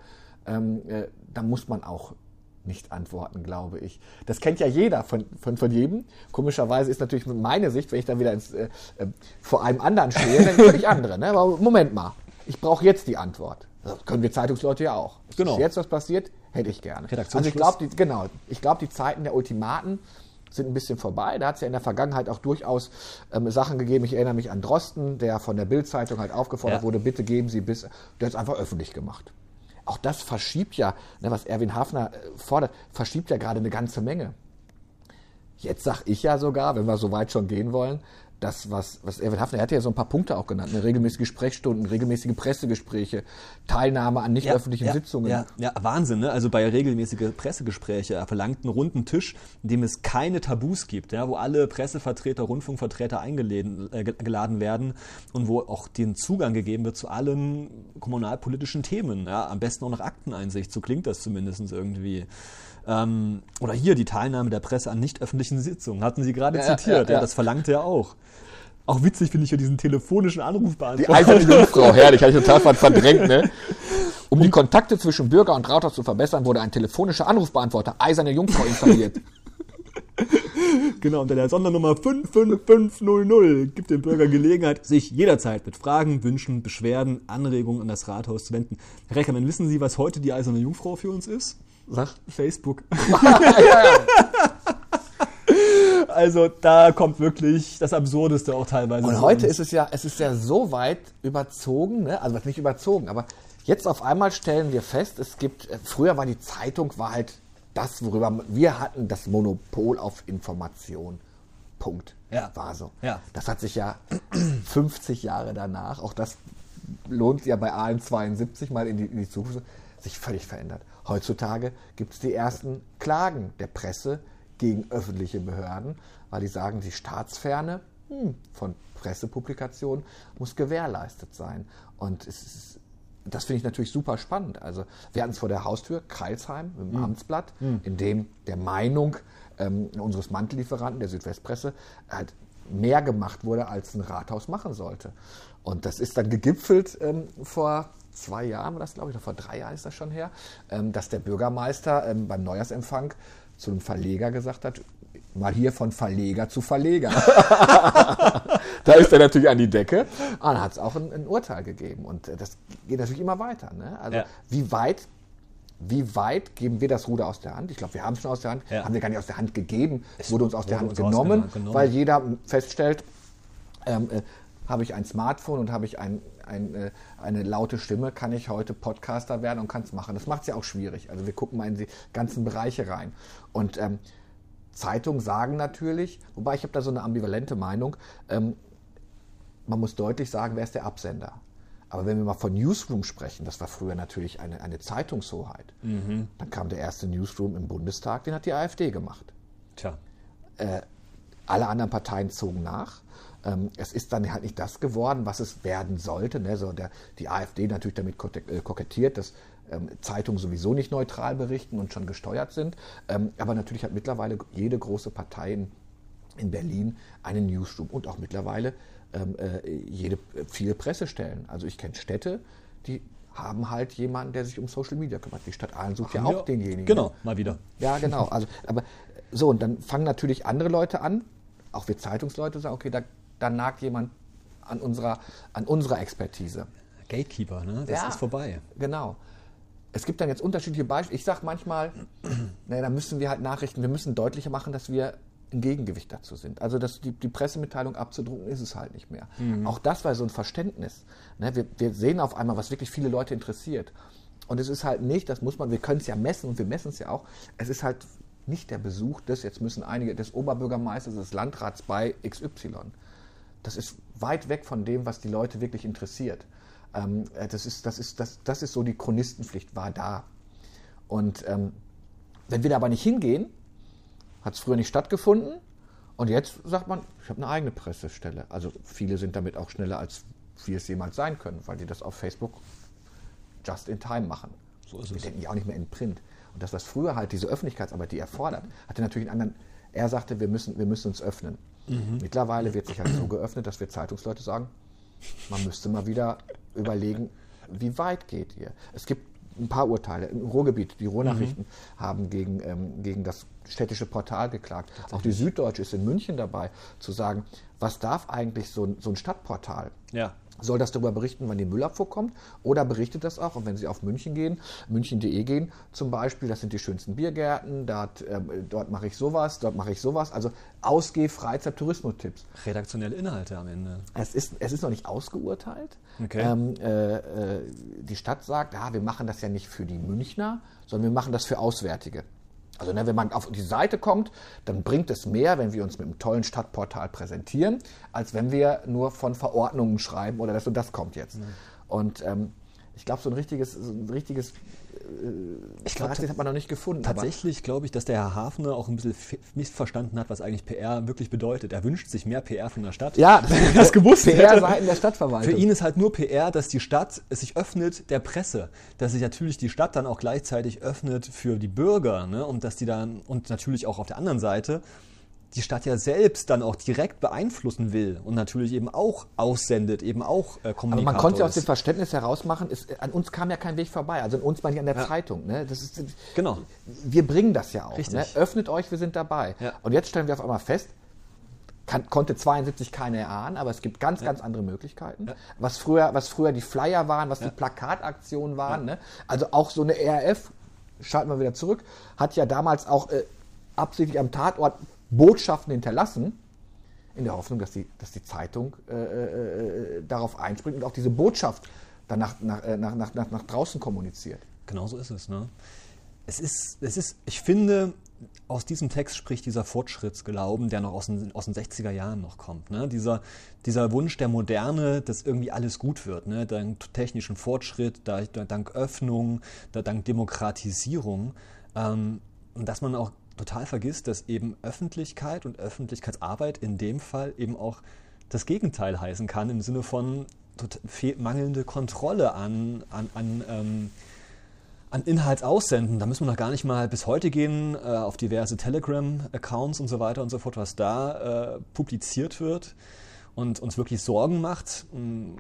[SPEAKER 2] ähm, äh, da muss man auch nicht antworten, glaube ich. Das kennt ja jeder von, von, von jedem. Komischerweise ist natürlich meine Sicht, wenn ich dann wieder ins, äh, äh, vor einem anderen stehe, dann völlig andere. Ne? Aber Moment mal, ich brauche jetzt die Antwort. Das können wir Zeitungsleute ja auch.
[SPEAKER 1] Genau.
[SPEAKER 2] Ist jetzt was passiert, hätte ich gerne.
[SPEAKER 1] Also
[SPEAKER 2] ich glaube, genau, ich glaube, die Zeiten der Ultimaten sind ein bisschen vorbei. Da hat es ja in der Vergangenheit auch durchaus ähm, Sachen gegeben. Ich erinnere mich an Drosten, der von der Bild-Zeitung halt aufgefordert ja. wurde, bitte geben Sie bis. Der hat es einfach öffentlich gemacht. Auch das verschiebt ja, ne, was Erwin Hafner äh, fordert, verschiebt ja gerade eine ganze Menge. Jetzt sage ich ja sogar, wenn wir so weit schon gehen wollen, das, was, was Erwin Hafner, er hat ja so ein paar Punkte auch genannt, ne? regelmäßige Sprechstunden, regelmäßige Pressegespräche, Teilnahme an nicht ja, öffentlichen
[SPEAKER 1] ja,
[SPEAKER 2] Sitzungen.
[SPEAKER 1] Ja, ja, Wahnsinn, ne? Also bei regelmäßige Pressegespräche, er verlangt einen runden Tisch, in dem es keine Tabus gibt, ja, wo alle Pressevertreter, Rundfunkvertreter eingeladen äh, geladen werden und wo auch den Zugang gegeben wird zu allen kommunalpolitischen Themen, ja, am besten auch nach Akteneinsicht, so klingt das zumindest irgendwie. Ähm, oder hier die Teilnahme der Presse an nicht öffentlichen Sitzungen, hatten Sie gerade ja, zitiert. Ja, ja, das verlangt er auch. Auch witzig finde ich ja diesen telefonischen Anrufbeantworter.
[SPEAKER 2] Die eiserne Jungfrau, herrlich, habe ich total verdrängt, ne? Um die Kontakte zwischen Bürger und Rathaus zu verbessern, wurde ein telefonischer Anrufbeantworter eiserne Jungfrau installiert.
[SPEAKER 1] genau, unter der Sondernummer 55500 gibt dem Bürger Gelegenheit, sich jederzeit mit Fragen, Wünschen, Beschwerden, Anregungen an das Rathaus zu wenden. Herr Reckermann, wissen Sie, was heute die eiserne Jungfrau für uns ist?
[SPEAKER 2] Sag.
[SPEAKER 1] Facebook. Also da kommt wirklich das Absurdeste auch teilweise.
[SPEAKER 2] Und heute ist es ja, es ist ja so weit überzogen, ne? also nicht überzogen, aber jetzt auf einmal stellen wir fest, es gibt, früher war die Zeitung war halt das, worüber wir hatten, das Monopol auf Information. Punkt.
[SPEAKER 1] Ja.
[SPEAKER 2] War so.
[SPEAKER 1] Ja.
[SPEAKER 2] Das hat sich ja 50 Jahre danach, auch das lohnt ja bei AM72 mal in die, in die Zukunft, sich völlig verändert. Heutzutage gibt es die ersten Klagen der Presse gegen öffentliche Behörden, weil die sagen, die Staatsferne hm, von Pressepublikationen muss gewährleistet sein. Und es ist, das finde ich natürlich super spannend. Also wir hatten es vor der Haustür, Kreilsheim, im Amtsblatt, in dem der Meinung ähm, unseres Mantellieferanten, der Südwestpresse, halt mehr gemacht wurde, als ein Rathaus machen sollte. Und das ist dann gegipfelt ähm, vor zwei Jahren, war das glaube ich, oder vor drei Jahren ist das schon her, ähm, dass der Bürgermeister ähm, beim Neujahrsempfang zu einem Verleger gesagt hat, mal hier von Verleger zu Verleger. da ist er natürlich an die Decke. Und dann hat es auch ein, ein, Urteil gegeben. Und äh, das geht natürlich immer weiter. Ne? Also
[SPEAKER 1] Ja.
[SPEAKER 2] wie weit wie weit geben wir das Ruder aus der Hand? Ich glaube, wir haben es schon aus der Hand,
[SPEAKER 1] Ja.
[SPEAKER 2] haben wir gar nicht aus der Hand gegeben, es wurde uns aus der
[SPEAKER 1] wurde
[SPEAKER 2] Hand
[SPEAKER 1] uns
[SPEAKER 2] genommen,
[SPEAKER 1] genommen.
[SPEAKER 2] weil jeder feststellt, ähm, äh, habe ich ein Smartphone und habe ich ein, ein, äh, eine laute Stimme, kann ich heute Podcaster werden und kann es machen. Das macht es ja auch schwierig. Also wir gucken mal in die ganzen Bereiche rein. Und ähm, Zeitungen sagen natürlich, wobei ich habe da so eine ambivalente Meinung, ähm, man muss deutlich sagen, wer ist der Absender. Aber wenn wir mal von Newsroom sprechen, das war früher natürlich eine, eine Zeitungshoheit. Dann kam der erste Newsroom im Bundestag, den hat die AfD gemacht.
[SPEAKER 1] Tja.
[SPEAKER 2] Alle anderen Parteien zogen nach. Ähm, es ist dann halt nicht das geworden, was es werden sollte. Ne? So der, die AfD natürlich damit äh, kokettiert, dass Zeitungen sowieso nicht neutral berichten und schon gesteuert sind. Ähm, aber natürlich hat mittlerweile jede große Partei in, in Berlin einen Newsroom und auch mittlerweile ähm, äh, jede, viele Pressestellen. Also ich kenne Städte, die haben halt jemanden, der sich um Social Media kümmert. Die Stadt Aalen sucht ja auch denjenigen.
[SPEAKER 1] Genau, mal wieder.
[SPEAKER 2] Ja, genau. Also, aber so, und dann fangen natürlich andere Leute an, auch wir Zeitungsleute sagen, okay, da, da nagt jemand an unserer, an unserer Expertise.
[SPEAKER 1] Gatekeeper, ne? Das
[SPEAKER 2] Ja.
[SPEAKER 1] ist vorbei.
[SPEAKER 2] Genau. Es gibt dann jetzt unterschiedliche Beispiele. Ich sage manchmal, naja, da müssen wir halt Nachrichten, wir müssen deutlicher machen, dass wir ein Gegengewicht dazu sind. Also dass die, die Pressemitteilung abzudrucken, ist es halt nicht mehr. Auch das war so ein Verständnis. Ne, wir, wir sehen auf einmal, was wirklich viele Leute interessiert. Und es ist halt nicht, das muss man, wir können es ja messen und wir messen es ja auch, es ist halt nicht der Besuch des, jetzt müssen einige, des Oberbürgermeisters, des Landrats bei XY. Das ist weit weg von dem, was die Leute wirklich interessiert. Ähm, äh, das, ist, das, ist, das, das ist so die Chronistenpflicht, war da. Und ähm, wenn wir da aber nicht hingehen, hat es früher nicht stattgefunden. Und jetzt sagt man, ich habe eine eigene Pressestelle. Also viele sind damit auch schneller, als wir es jemals sein können, weil die das auf Facebook just in time machen.
[SPEAKER 1] So ist
[SPEAKER 2] wir
[SPEAKER 1] es.
[SPEAKER 2] denken ja auch nicht mehr in Print. Und das, was früher halt diese Öffentlichkeitsarbeit, die erfordert, hatte natürlich einen anderen. Er sagte, wir müssen, wir müssen uns öffnen.
[SPEAKER 1] Mhm.
[SPEAKER 2] Mittlerweile wird sich halt so geöffnet, dass wir Zeitungsleute sagen, man müsste mal wieder überlegen, wie weit geht ihr? Es gibt ein paar Urteile. Im Ruhrgebiet, die Ruhrnachrichten
[SPEAKER 1] Mhm.
[SPEAKER 2] haben gegen, ähm, gegen das städtische Portal geklagt. Auch die Süddeutsche ist in München dabei, zu sagen, was darf eigentlich so ein, so ein Stadtportal?
[SPEAKER 1] Ja.
[SPEAKER 2] Soll das darüber berichten, wann die Müllabfuhr kommt? Oder berichtet das auch, und wenn Sie auf München gehen, münchen.de gehen zum Beispiel, das sind die schönsten Biergärten, dort, ähm, dort mache ich sowas, dort mache ich sowas. Also Ausgeh-, Freizeit-, Tourismus-Tipps.
[SPEAKER 1] Redaktionelle Inhalte am Ende.
[SPEAKER 2] Es ist, es ist noch nicht ausgeurteilt.
[SPEAKER 1] Okay.
[SPEAKER 2] Ähm, äh, äh, die Stadt sagt, ah, wir machen das ja nicht für die Münchner, sondern wir machen das für Auswärtige. Also ne, wenn man auf die Seite kommt, dann bringt es mehr, wenn wir uns mit einem tollen Stadtportal präsentieren, als wenn wir nur von Verordnungen schreiben oder das und das kommt jetzt. Und ähm, ich glaube, so ein richtiges, so ein richtiges
[SPEAKER 1] Ich glaub,
[SPEAKER 2] Fazit hat man noch nicht gefunden.
[SPEAKER 1] Tatsächlich glaube ich, dass der Herr Hafner auch ein bisschen missverstanden hat, was eigentlich PR wirklich bedeutet. Er wünscht sich mehr PR von der Stadt.
[SPEAKER 2] Ja,
[SPEAKER 1] das gewusst hätte.
[SPEAKER 2] PR-Seiten der Stadtverwaltung.
[SPEAKER 1] Für ihn ist halt nur PR, dass die Stadt sich öffnet der Presse, dass sich natürlich die Stadt dann auch gleichzeitig öffnet für die Bürger ne? und dass die dann und natürlich auch auf der anderen Seite die Stadt ja selbst dann auch direkt beeinflussen will und natürlich eben auch aussendet, eben auch äh,
[SPEAKER 2] Aber
[SPEAKER 1] Kommunikator
[SPEAKER 2] man konnte ja aus dem
[SPEAKER 1] ist.
[SPEAKER 2] Verständnis heraus machen, es, an uns kam ja kein Weg vorbei. Also an uns meine ich an der Zeitung. Ne? Das ist,
[SPEAKER 1] Genau.
[SPEAKER 2] Wir bringen das ja auch.
[SPEAKER 1] Richtig.
[SPEAKER 2] Ne? Öffnet euch, wir sind dabei.
[SPEAKER 1] Ja.
[SPEAKER 2] Und jetzt stellen wir auf einmal fest, kann, konnte 72 keine erahnen, aber es gibt ganz, ganz andere Möglichkeiten. Was, früher, was früher die Flyer waren, was die Plakataktionen waren. Ne? Also auch so eine RF, schalten wir wieder zurück, hat ja damals auch äh, absichtlich am Tatort Botschaften hinterlassen, in der Hoffnung, dass die, dass die Zeitung äh, äh, äh, darauf einspringt und auch diese Botschaft dann nach, äh, nach, nach, nach, nach draußen kommuniziert.
[SPEAKER 1] Genau so ist es. Ne? es ist, es ist, ich finde, aus diesem Text spricht dieser Fortschrittsglauben, der noch aus den, aus den 60er Jahren noch kommt. Ne? Dieser, dieser Wunsch der Moderne, dass irgendwie alles gut wird, ne? dank technischen Fortschritt, dank Öffnung, dank Demokratisierung. Ähm, und dass man auch total vergisst, dass eben Öffentlichkeit und Öffentlichkeitsarbeit in dem Fall eben auch das Gegenteil heißen kann, im Sinne von mangelnde Kontrolle an, an, an ähm, an Inhaltsaussenden, da müssen wir noch gar nicht mal bis heute gehen, äh, auf diverse Telegram-Accounts und so weiter und so fort, was da äh, publiziert wird und uns wirklich Sorgen macht,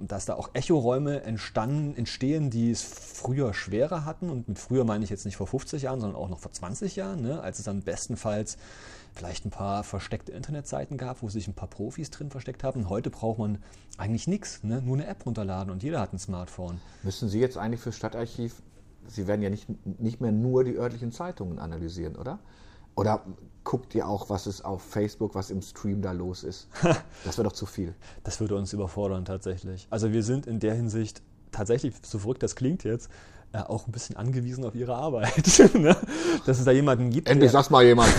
[SPEAKER 1] dass da auch Echoräume entstanden, entstehen, die es früher schwerer hatten. Und mit früher meine ich jetzt nicht vor 50 Jahren, sondern auch noch vor 20 Jahren, ne, als es dann bestenfalls vielleicht ein paar versteckte Internetseiten gab, wo sich ein paar Profis drin versteckt haben. Heute braucht man eigentlich nichts, ne? nur eine App runterladen und jeder hat ein Smartphone.
[SPEAKER 2] Müssen Sie jetzt eigentlich für Stadtarchiv Sie werden ja nicht, nicht mehr nur die örtlichen Zeitungen analysieren, oder? Oder guckt ihr auch, was ist auf Facebook, was im Stream da los ist? Das wäre doch zu viel.
[SPEAKER 1] Das würde uns überfordern tatsächlich. Also wir sind in der Hinsicht tatsächlich, so verrückt das klingt jetzt, äh, auch ein bisschen angewiesen auf ihre Arbeit. ne? Dass es da jemanden gibt.
[SPEAKER 2] Endlich sag's mal jemand.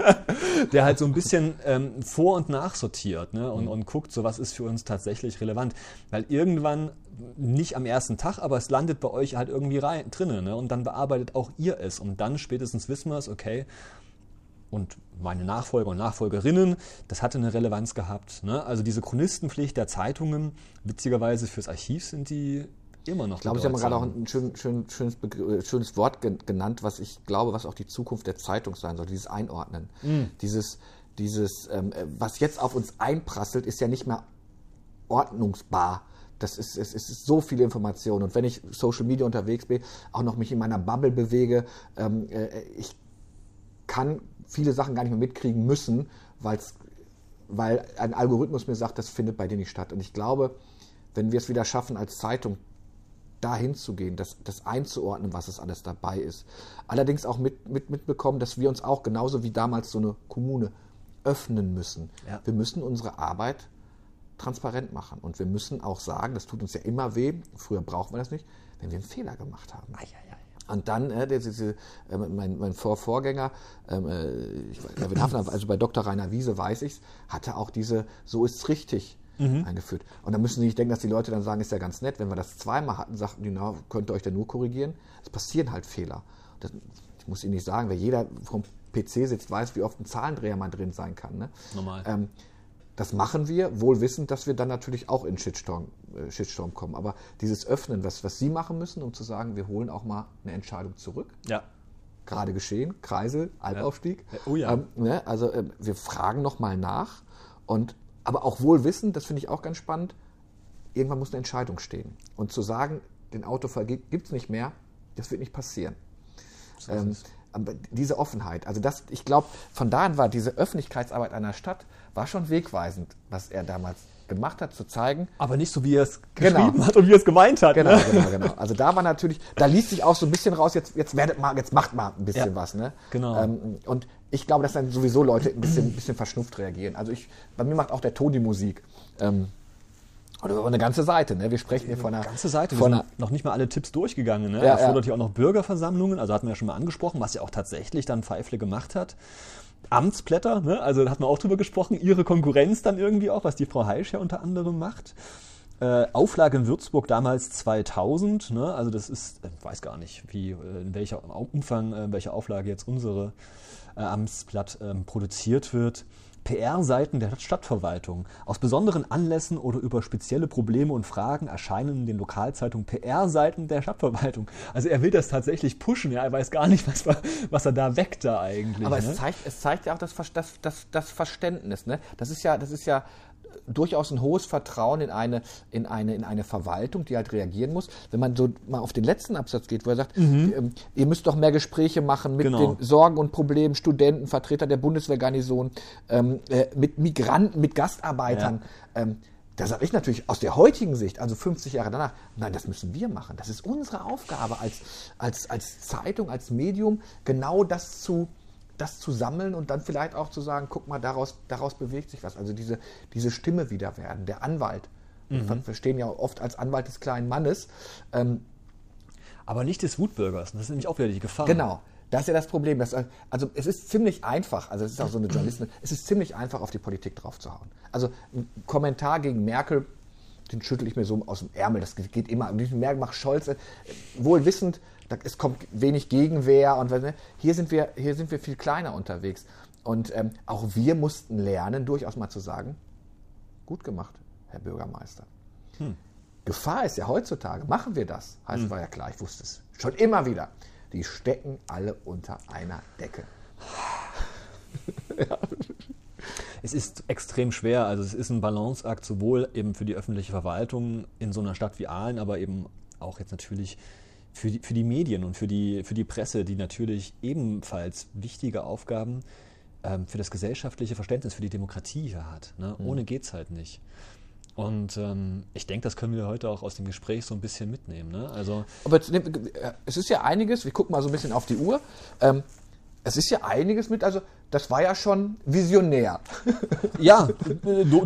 [SPEAKER 1] der halt so ein bisschen ähm, vor- und nachsortiert ne? und, mhm. und guckt, so was ist für uns tatsächlich relevant. Weil irgendwann, nicht am ersten Tag, aber es landet bei euch halt irgendwie rein, drinnen ne? und dann bearbeitet auch ihr es. Und dann spätestens wissen wir es, okay, und meine Nachfolger und Nachfolgerinnen, das hatte eine Relevanz gehabt. Ne? Also diese Chronistenpflicht der Zeitungen, witzigerweise fürs Archiv sind die immer noch.
[SPEAKER 2] Ich glaube, Sie haben gerade auch ein schön, schön, schönes, äh, schönes, Wort genannt, was ich glaube, was auch die Zukunft der Zeitung sein soll, dieses Einordnen. Mm. Dieses, dieses ähm, äh, was jetzt auf uns einprasselt, ist ja nicht mehr ordnungsbar. Das ist, es ist so viele Informationen. Und wenn ich Social Media unterwegs bin, auch noch mich in meiner Bubble bewege, ähm, äh, ich kann viele Sachen gar nicht mehr mitkriegen müssen, weil's, weil ein Algorithmus mir sagt, das findet bei dir nicht statt. Und ich glaube, wenn wir es wieder schaffen, als Zeitung dahin zu gehen, das, das einzuordnen, was es alles dabei ist. Allerdings auch mit, mit, mitbekommen, dass wir uns auch genauso wie damals so eine Kommune öffnen müssen. Ja. Wir müssen unsere Arbeit transparent machen. Und wir müssen auch sagen, das tut uns ja immer weh, früher brauchten wir das nicht, wenn wir einen Fehler gemacht haben. Ah, ja, ja, und dann, äh, diese, äh, mein, mein Vor Vorgänger, ähm, äh, ich, also bei Dr. Rainer Wiese weiß ich es, hatte auch diese So ist es richtig mhm. eingeführt. Und dann müssen Sie nicht denken, dass die Leute dann sagen, ist ja ganz nett. Wenn wir das zweimal hatten, sagten die, na, könnt ihr euch da nur korrigieren. Es passieren halt Fehler. Das, ich muss Ihnen nicht sagen, wer jeder vom PC sitzt, weiß, wie oft ein Zahlendreher mal drin sein kann. Ne?
[SPEAKER 1] Normal.
[SPEAKER 2] Ähm, das machen wir, wohl wissend, dass wir dann natürlich auch in Shitstorm, äh, Shitstorm kommen. Aber dieses Öffnen, was, was Sie machen müssen, um zu sagen, wir holen auch mal eine Entscheidung zurück.
[SPEAKER 1] Ja.
[SPEAKER 2] Gerade geschehen, Kreisel, Albaufstieg.
[SPEAKER 1] Ja. Oh ja. Ähm,
[SPEAKER 2] ne? Also äh, wir fragen nochmal nach und aber auch wohl wissen, das finde ich auch ganz spannend, irgendwann muss eine Entscheidung stehen. Und zu sagen, den Autofall gibt es nicht mehr, das wird nicht passieren. So ähm, aber diese Offenheit, also das, ich glaube, von da an war diese Öffentlichkeitsarbeit einer Stadt, war schon wegweisend, was er damals gemacht hat, zu zeigen.
[SPEAKER 1] Aber nicht so, wie er es genau. geschrieben genau. hat und wie er es gemeint hat.
[SPEAKER 2] Genau, ne? genau, genau. Also da war natürlich, da ließ sich auch so ein bisschen raus, jetzt, jetzt werdet mal, jetzt macht mal ein bisschen ja, was. Ne?
[SPEAKER 1] Genau.
[SPEAKER 2] Ähm, und ich glaube, dass dann sowieso Leute ein bisschen, ein bisschen verschnupft reagieren. Also ich, bei mir macht auch der Ton die Musik. Ähm, oder eine ganze Seite, ne? Wir sprechen hier von einer
[SPEAKER 1] ganze Seite. Wir sind noch nicht mal alle Tipps durchgegangen. Ne? Ja, er fordert ja. hier auch noch Bürgerversammlungen, also hatten wir ja schon mal angesprochen, was ja auch tatsächlich dann Pfeifle gemacht hat. Amtsblätter, ne? also da hat man auch drüber gesprochen, ihre Konkurrenz dann irgendwie auch, was die Frau Heisch ja unter anderem macht. Äh, Auflage in Würzburg damals 2000, ne? also das ist, ich weiß gar nicht, wie, äh, in welcher Umfang, in äh, welcher Auflage jetzt unsere äh, Amtsblatt ähm, produziert wird. PR-Seiten der Stadtverwaltung. Aus besonderen Anlässen oder über spezielle Probleme und Fragen erscheinen in den Lokalzeitungen PR-Seiten der Stadtverwaltung. Also er will das tatsächlich pushen, ja, er weiß gar nicht, was, was er da weckt da eigentlich.
[SPEAKER 2] Aber ne? es, zeigt, es zeigt ja auch das, das, das, das Verständnis. Ne? Das ist ja, das ist ja durchaus ein hohes Vertrauen in eine, in, eine, in eine Verwaltung, die halt reagieren muss. Wenn man so mal auf den letzten Absatz geht, wo er sagt, mhm. Ähm, ihr müsst doch mehr Gespräche machen mit genau. den Sorgen und Problemen, Studenten, Vertreter der Bundeswehrgarnison, ähm, äh, mit Migranten, mit Gastarbeitern. Ja. Ähm, da sage ich natürlich aus der heutigen Sicht, also 50 Jahre danach, nein, das müssen wir machen. Das ist unsere Aufgabe als, als, als Zeitung, als Medium, genau das zu, das zu sammeln und dann vielleicht auch zu sagen, guck mal, daraus, daraus bewegt sich was. Also diese, diese Stimme wieder werden, der Anwalt. Mhm. Wir verstehen ja oft als Anwalt des kleinen Mannes. Ähm,
[SPEAKER 1] aber nicht des Wutbürgers. Das ist nämlich auch wieder die Gefahr.
[SPEAKER 2] Genau. Das ist ja das Problem. Dass, also es ist ziemlich einfach, also es ist auch so eine Journalistin, es ist ziemlich einfach, auf die Politik draufzuhauen. Also ein Kommentar gegen Merkel, den schüttel ich mir so aus dem Ärmel. Das geht immer. Merkel macht Scholz, äh, wohl wissend, es kommt wenig Gegenwehr. Und ne, hier sind wir, hier sind wir viel kleiner unterwegs. Und ähm, auch wir mussten lernen, durchaus mal zu sagen, gut gemacht, Herr Bürgermeister. Hm. Gefahr ist ja heutzutage, machen wir das? Heißt, hm. war ja klar, ich wusste es schon immer wieder. Die stecken alle unter einer Decke.
[SPEAKER 1] ja. Es ist extrem schwer. Also es ist ein Balanceakt sowohl eben für die öffentliche Verwaltung in so einer Stadt wie Aalen, aber eben auch jetzt natürlich für die, für die Medien und für die, für die Presse, die natürlich ebenfalls wichtige Aufgaben ähm, für das gesellschaftliche Verständnis, für die Demokratie hier hat. Ne? Mhm. Ohne geht es halt nicht. Und ähm, ich denke, das können wir heute auch aus dem Gespräch so ein bisschen mitnehmen. Ne? Also
[SPEAKER 2] Aber jetzt, es ist ja einiges, wir gucken mal so ein bisschen auf die Uhr. Ähm, es ist ja einiges mit, also das war ja schon visionär.
[SPEAKER 1] ja,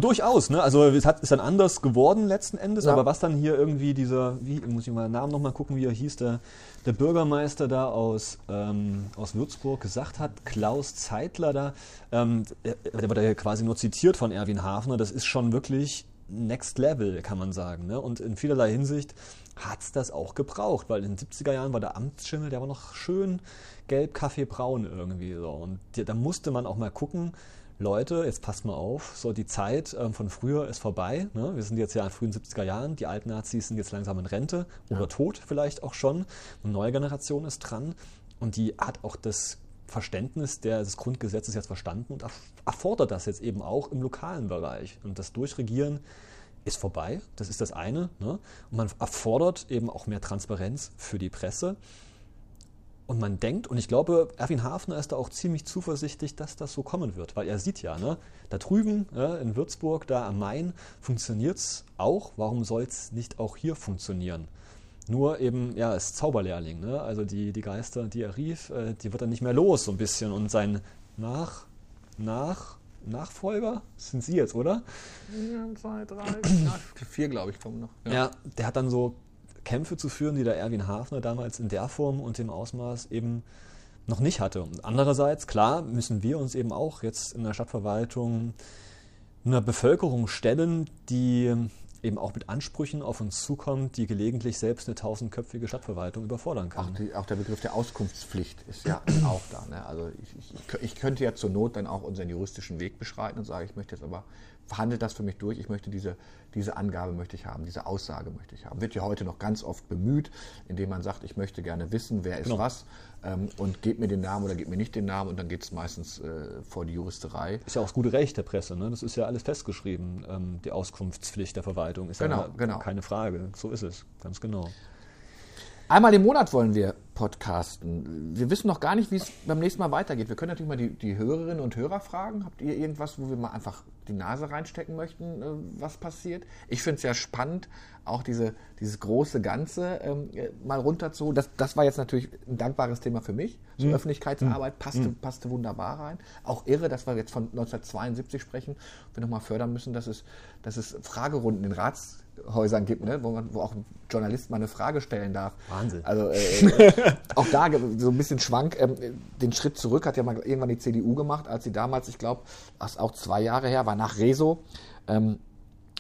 [SPEAKER 1] durchaus. Ne? Also es hat, ist dann anders geworden letzten Endes, ja. aber was dann hier irgendwie dieser, wie muss ich mal den Namen nochmal gucken, wie er hieß, der, der Bürgermeister da aus, ähm, aus Würzburg gesagt hat, Klaus Zeitler da, ähm, der, der wird ja quasi nur zitiert von Erwin Hafner, das ist schon wirklich Next Level, kann man sagen. Ne? Und in vielerlei Hinsicht hat es das auch gebraucht, weil in den 70er Jahren war der Amtsschimmel, der war noch schön gelb, kaffeebraun irgendwie so. Und da musste man auch mal gucken, Leute, jetzt passt mal auf, so die Zeit ähm, von früher ist vorbei. Ne? Wir sind jetzt ja in frühen 70er Jahren, die alten Nazis sind jetzt langsam in Rente oder ja. tot vielleicht auch schon. Eine neue Generation ist dran und die hat auch das Verständnis des Grundgesetzes jetzt verstanden und erfordert das jetzt eben auch im lokalen Bereich. Und das Durchregieren ist vorbei, das ist das eine. Ne? Und man erfordert eben auch mehr Transparenz für die Presse. Und man denkt, und ich glaube, Erwin Hafner ist da auch ziemlich zuversichtlich, dass das so kommen wird, weil er sieht ja, ne, da drüben ja, in Würzburg, da am Main, funktioniert es auch. Warum soll es nicht auch hier funktionieren? Nur eben, ja, ist Zauberlehrling. Ne? Also die, die Geister, die er rief, äh, die wird er nicht mehr los, so ein bisschen. Und sein Nach, Nach, Nachfolger sind Sie jetzt, oder?
[SPEAKER 2] Ja, zwei, drei, vier, glaube ich, kommen noch.
[SPEAKER 1] Ja. ja, der hat dann so Kämpfe zu führen, die der Erwin Hafner damals in der Form und dem Ausmaß eben noch nicht hatte. Und andererseits, klar, müssen wir uns eben auch jetzt in der Stadtverwaltung einer Bevölkerung stellen, die eben auch mit Ansprüchen auf uns zukommt, die gelegentlich selbst eine tausendköpfige Stadtverwaltung überfordern kann.
[SPEAKER 2] Auch, die, auch der Begriff der Auskunftspflicht ist ja auch da. Ne? Also ich, ich, ich, könnte ja zur Not dann auch unseren juristischen Weg beschreiten und sagen, ich möchte jetzt aber, verhandelt das für mich durch, ich möchte diese, diese Angabe möchte ich haben, diese Aussage möchte ich haben. Wird ja heute noch ganz oft bemüht, indem man sagt, ich möchte gerne wissen, wer ist genau. was ähm, und gebt mir den Namen oder gebt mir nicht den Namen und dann geht es meistens äh, vor die Juristerei.
[SPEAKER 1] Ist ja auch das gute Recht der Presse, ne? das ist ja alles festgeschrieben, ähm, die Auskunftspflicht der Verwaltung ist genau, ja genau. keine Frage, so ist es, ganz genau.
[SPEAKER 2] Einmal im Monat wollen wir podcasten. Wir wissen noch gar nicht, wie es beim nächsten Mal weitergeht. Wir können natürlich mal die, die Hörerinnen und Hörer fragen. Habt ihr irgendwas, wo wir mal einfach die Nase reinstecken möchten, äh, was passiert? Ich finde es ja spannend, auch diese, dieses große Ganze ähm, äh, mal runter zu. Das, das war jetzt natürlich ein dankbares Thema für mich. So mhm. Öffentlichkeitsarbeit passte, mhm. passte wunderbar rein. Auch irre, dass wir jetzt von 1972 sprechen. Wir nochmal fördern müssen, dass es, dass es Fragerunden in Ratshäusern gibt, ne? wo, man, wo auch ein Journalist mal eine Frage stellen darf.
[SPEAKER 1] Wahnsinn.
[SPEAKER 2] Also äh, auch da so ein bisschen Schwank. Ähm, den Schritt zurück hat ja mal irgendwann die CDU gemacht, als sie damals, ich glaube, auch zwei Jahre her war, nach Rezo. Ähm,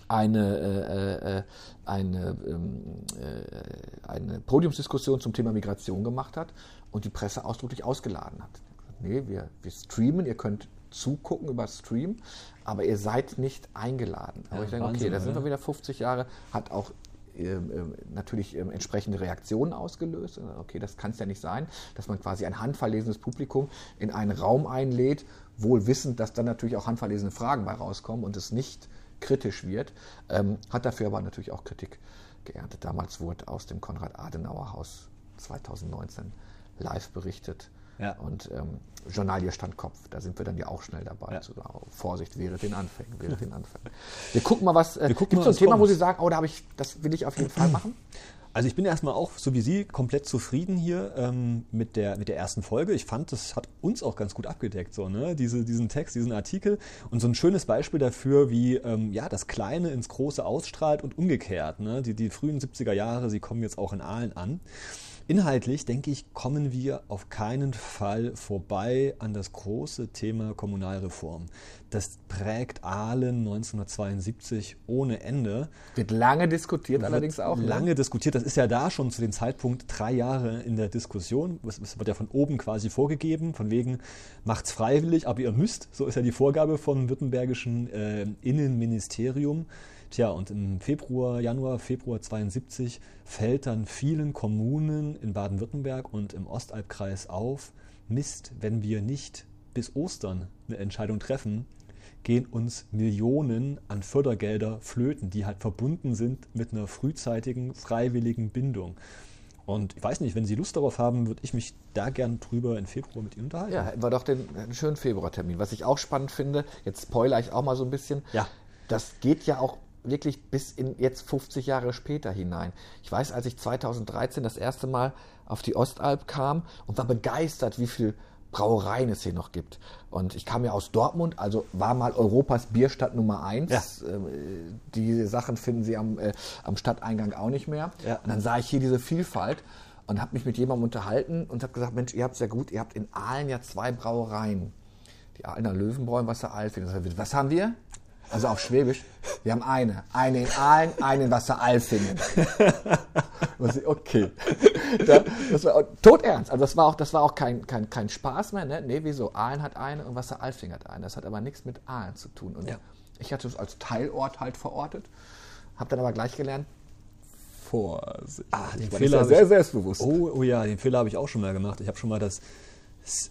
[SPEAKER 2] eine, äh, äh, eine, ähm, äh, eine Podiumsdiskussion zum Thema Migration gemacht hat und die Presse ausdrücklich ausgeladen hat. Nee, wir, wir streamen, ihr könnt zugucken über Stream, aber ihr seid nicht eingeladen. Aber ja, ich denke, Wahnsinn, okay, da sind wir wieder 50 Jahre, hat auch ähm, ähm, natürlich ähm, entsprechende Reaktionen ausgelöst. Okay, das kann es ja nicht sein, dass man quasi ein handverlesenes Publikum in einen Raum einlädt, wohl wissend, dass dann natürlich auch handverlesene Fragen bei rauskommen und es nicht kritisch wird, ähm, hat dafür aber natürlich auch Kritik geerntet. Damals wurde aus dem Konrad-Adenauer-Haus 2019 live berichtet. Ja. Und ähm, Journalie stand Kopf, da sind wir dann ja auch schnell dabei. Ja. Oh, Vorsicht, wäre den Anfängen, wäre den Anfängen. Wir gucken mal, was. Äh, Gibt es so ein Thema, kommt. wo Sie sagen, oh, da habe ich, das will ich auf jeden Fall machen?
[SPEAKER 1] Also ich bin erstmal auch, so wie Sie, komplett zufrieden hier ähm, mit, der, mit der ersten Folge. Ich fand, das hat uns auch ganz gut abgedeckt, so, ne? Diese, diesen Text, diesen Artikel. Und so ein schönes Beispiel dafür, wie ähm, ja, das Kleine ins Große ausstrahlt und umgekehrt. Ne? Die, die frühen 70er Jahre, sie kommen jetzt auch in Aalen an. Inhaltlich, denke ich, kommen wir auf keinen Fall vorbei an das große Thema Kommunalreform. Das prägt Aalen 1972 ohne Ende.
[SPEAKER 2] Wird lange diskutiert
[SPEAKER 1] Wird
[SPEAKER 2] allerdings auch. ne?
[SPEAKER 1] Lange diskutiert. Das ist ja da schon zu dem Zeitpunkt drei Jahre in der Diskussion. Es es wird ja von oben quasi vorgegeben, von wegen macht's freiwillig, aber ihr müsst. So ist ja die Vorgabe vom württembergischen äh, Innenministerium. Tja, und im Februar, Januar, Februar 72 fällt dann vielen Kommunen in Baden-Württemberg und im Ostalbkreis auf, Mist, wenn wir nicht bis Ostern eine Entscheidung treffen, gehen uns Millionen an Fördergelder flöten, die halt verbunden sind mit einer frühzeitigen, freiwilligen Bindung. Und ich weiß nicht, wenn Sie Lust darauf haben, würde ich mich da gern drüber in Februar mit Ihnen unterhalten.
[SPEAKER 2] Ja, wir doch den einen schönen Februartermin. Was ich auch spannend finde, jetzt spoiler ich auch mal so ein bisschen.
[SPEAKER 1] Ja.
[SPEAKER 2] Das geht ja auch wirklich bis in jetzt 50 Jahre später hinein. Ich weiß, als ich 2013 das erste Mal auf die Ostalb kam und war begeistert, wie viel Brauereien es hier noch gibt. Und ich kam ja aus Dortmund, also war mal Europas Bierstadt Nummer eins.
[SPEAKER 1] Ja.
[SPEAKER 2] Ähm, Die Sachen finden Sie am, äh, am Stadteingang auch nicht mehr.
[SPEAKER 1] Ja.
[SPEAKER 2] Und dann sah ich hier diese Vielfalt und habe mich mit jemandem unterhalten und habe gesagt, Mensch, ihr habt es ja gut, ihr habt in Aalen ja zwei Brauereien. Die Aalener Löwenbräu und Wasser Alfing. Was haben wir? Also auf Schwäbisch. Wir haben eine. Eine in Aalen, eine in Wasser Alfingen. Was ich- Okay. Da, das war todernst. Also das war auch, das war auch kein, kein, kein Spaß mehr. Ne? Nee, wieso? Aalen hat eine und Wasser Alfing hat eine. Das hat aber nichts mit Aalen zu tun. Und
[SPEAKER 1] Ja.
[SPEAKER 2] ich hatte es als Teilort halt verortet. Habe dann aber gleich gelernt, Vorsicht.
[SPEAKER 1] Ah, den Fehler
[SPEAKER 2] sehr
[SPEAKER 1] ich-
[SPEAKER 2] selbstbewusst.
[SPEAKER 1] Oh, oh ja, den Fehler habe ich auch schon mal gemacht. Ich habe schon mal das,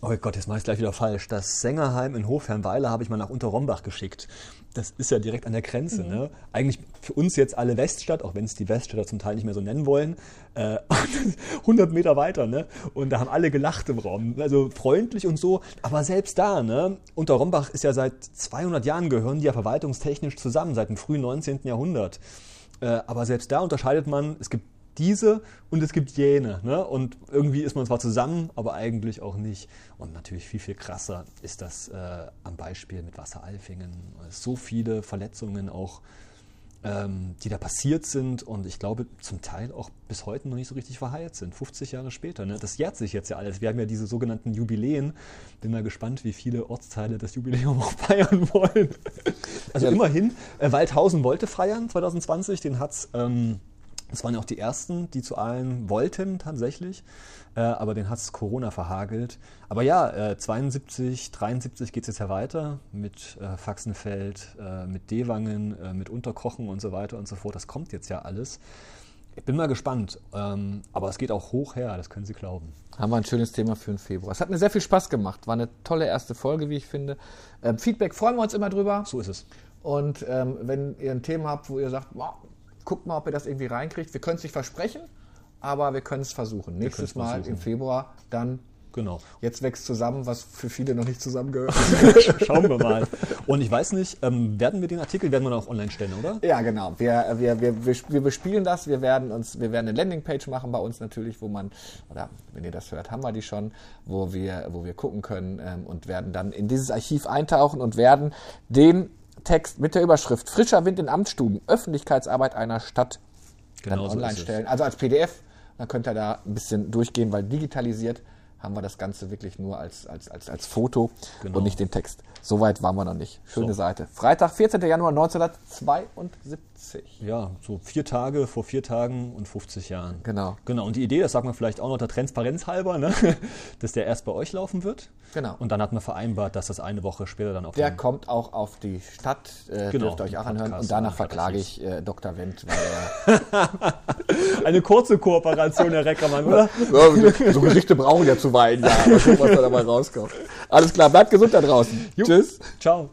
[SPEAKER 1] oh Gott, jetzt mache ich es gleich wieder falsch. Das Sängerheim in Hofherrnweiler habe ich mal nach Unterrombach geschickt. Das ist ja direkt an der Grenze. Ne? Eigentlich für uns jetzt alle Weststadt, auch wenn es die Weststädter zum Teil nicht mehr so nennen wollen, äh, 100 Meter weiter. Ne? Und da haben alle gelacht im Raum. Also freundlich und so. Aber selbst da, ne? Unterrombach ist ja seit 200 Jahren gehören die ja verwaltungstechnisch zusammen, seit dem frühen 19. Jahrhundert. Äh, aber selbst da unterscheidet man, es gibt diese und es gibt jene. Ne? Und irgendwie ist man zwar zusammen, aber eigentlich auch nicht. Und natürlich viel, viel krasser ist das äh, am Beispiel mit Wasseralfingen. So viele Verletzungen auch, ähm, die da passiert sind und ich glaube zum Teil auch bis heute noch nicht so richtig verheilt sind. 50 Jahre später. Ne? Das jährt sich jetzt ja alles. Wir haben ja diese sogenannten Jubiläen. Bin mal gespannt, wie viele Ortsteile das Jubiläum auch feiern wollen. Also
[SPEAKER 2] Ja.
[SPEAKER 1] immerhin, äh, Waldhausen wollte feiern 2020. Den hat's ähm, das waren ja auch die ersten, die zu allen wollten tatsächlich, äh, aber den hat es Corona verhagelt. Aber ja, äh, 72, 73 geht es jetzt ja weiter mit äh, Faxenfeld, äh, mit Dewangen, äh, mit Unterkochen und so weiter und so fort. Das kommt jetzt ja alles. Ich bin mal gespannt, ähm, aber es geht auch hoch her, das können Sie glauben.
[SPEAKER 2] Haben wir ein schönes Thema für den Februar. Es hat mir sehr viel Spaß gemacht. War eine tolle erste Folge, wie ich finde. Ähm, Feedback freuen wir uns immer drüber.
[SPEAKER 1] So ist es.
[SPEAKER 2] Und ähm, wenn ihr ein Thema habt, wo ihr sagt, wow, guckt mal, ob ihr das irgendwie reinkriegt. Wir können es nicht versprechen, aber wir können es versuchen. Nächstes Mal
[SPEAKER 1] versuchen.
[SPEAKER 2] im Februar dann
[SPEAKER 1] Genau.
[SPEAKER 2] jetzt wächst zusammen, was für viele noch nicht zusammengehört.
[SPEAKER 1] Schauen wir mal. Und ich weiß nicht, ähm, werden wir den Artikel, werden wir noch online stellen, oder?
[SPEAKER 2] Ja, genau. Wir, wir, wir, wir, wir bespielen das. Wir werden uns, wir werden eine Landingpage machen bei uns natürlich, wo man, oder wenn ihr das hört, haben wir die schon, wo wir, wo wir gucken können ähm, und werden dann in dieses Archiv eintauchen und werden den Text mit der Überschrift Frischer Wind in Amtsstuben, Öffentlichkeitsarbeit einer Stadt dann
[SPEAKER 1] Genau so
[SPEAKER 2] online stellen. Also als PDF, dann könnt ihr da ein bisschen durchgehen, weil digitalisiert haben wir das Ganze wirklich nur als, als, als, als Foto
[SPEAKER 1] Genau.
[SPEAKER 2] und nicht den Text. Soweit waren wir noch nicht. Schöne
[SPEAKER 1] So.
[SPEAKER 2] Seite. Freitag, 14. Januar 1972.
[SPEAKER 1] Ja, so vier Tage vor vier Tagen und 50 Jahren.
[SPEAKER 2] Genau.
[SPEAKER 1] Genau, und die Idee, das sagt man vielleicht auch noch der Transparenz halber, ne? dass der erst bei euch laufen wird.
[SPEAKER 2] Genau.
[SPEAKER 1] Und dann hat man vereinbart, dass das eine Woche später dann auf
[SPEAKER 2] Der kommt auch auf die Stadt, äh,
[SPEAKER 1] Genau,
[SPEAKER 2] dürft ihr euch auch anhören.
[SPEAKER 1] Podcast
[SPEAKER 2] Und danach verklage ich äh, Dr. Wendt, weil
[SPEAKER 1] Eine kurze Kooperation, Herr Reckermann, oder?
[SPEAKER 2] er. so, so Gerichte brauchen ja zuweilen, ja. Mal gucken, was da dabei rauskommt. Alles klar, bleibt gesund da draußen.
[SPEAKER 1] Jo.
[SPEAKER 2] Tschüss.
[SPEAKER 1] Ciao.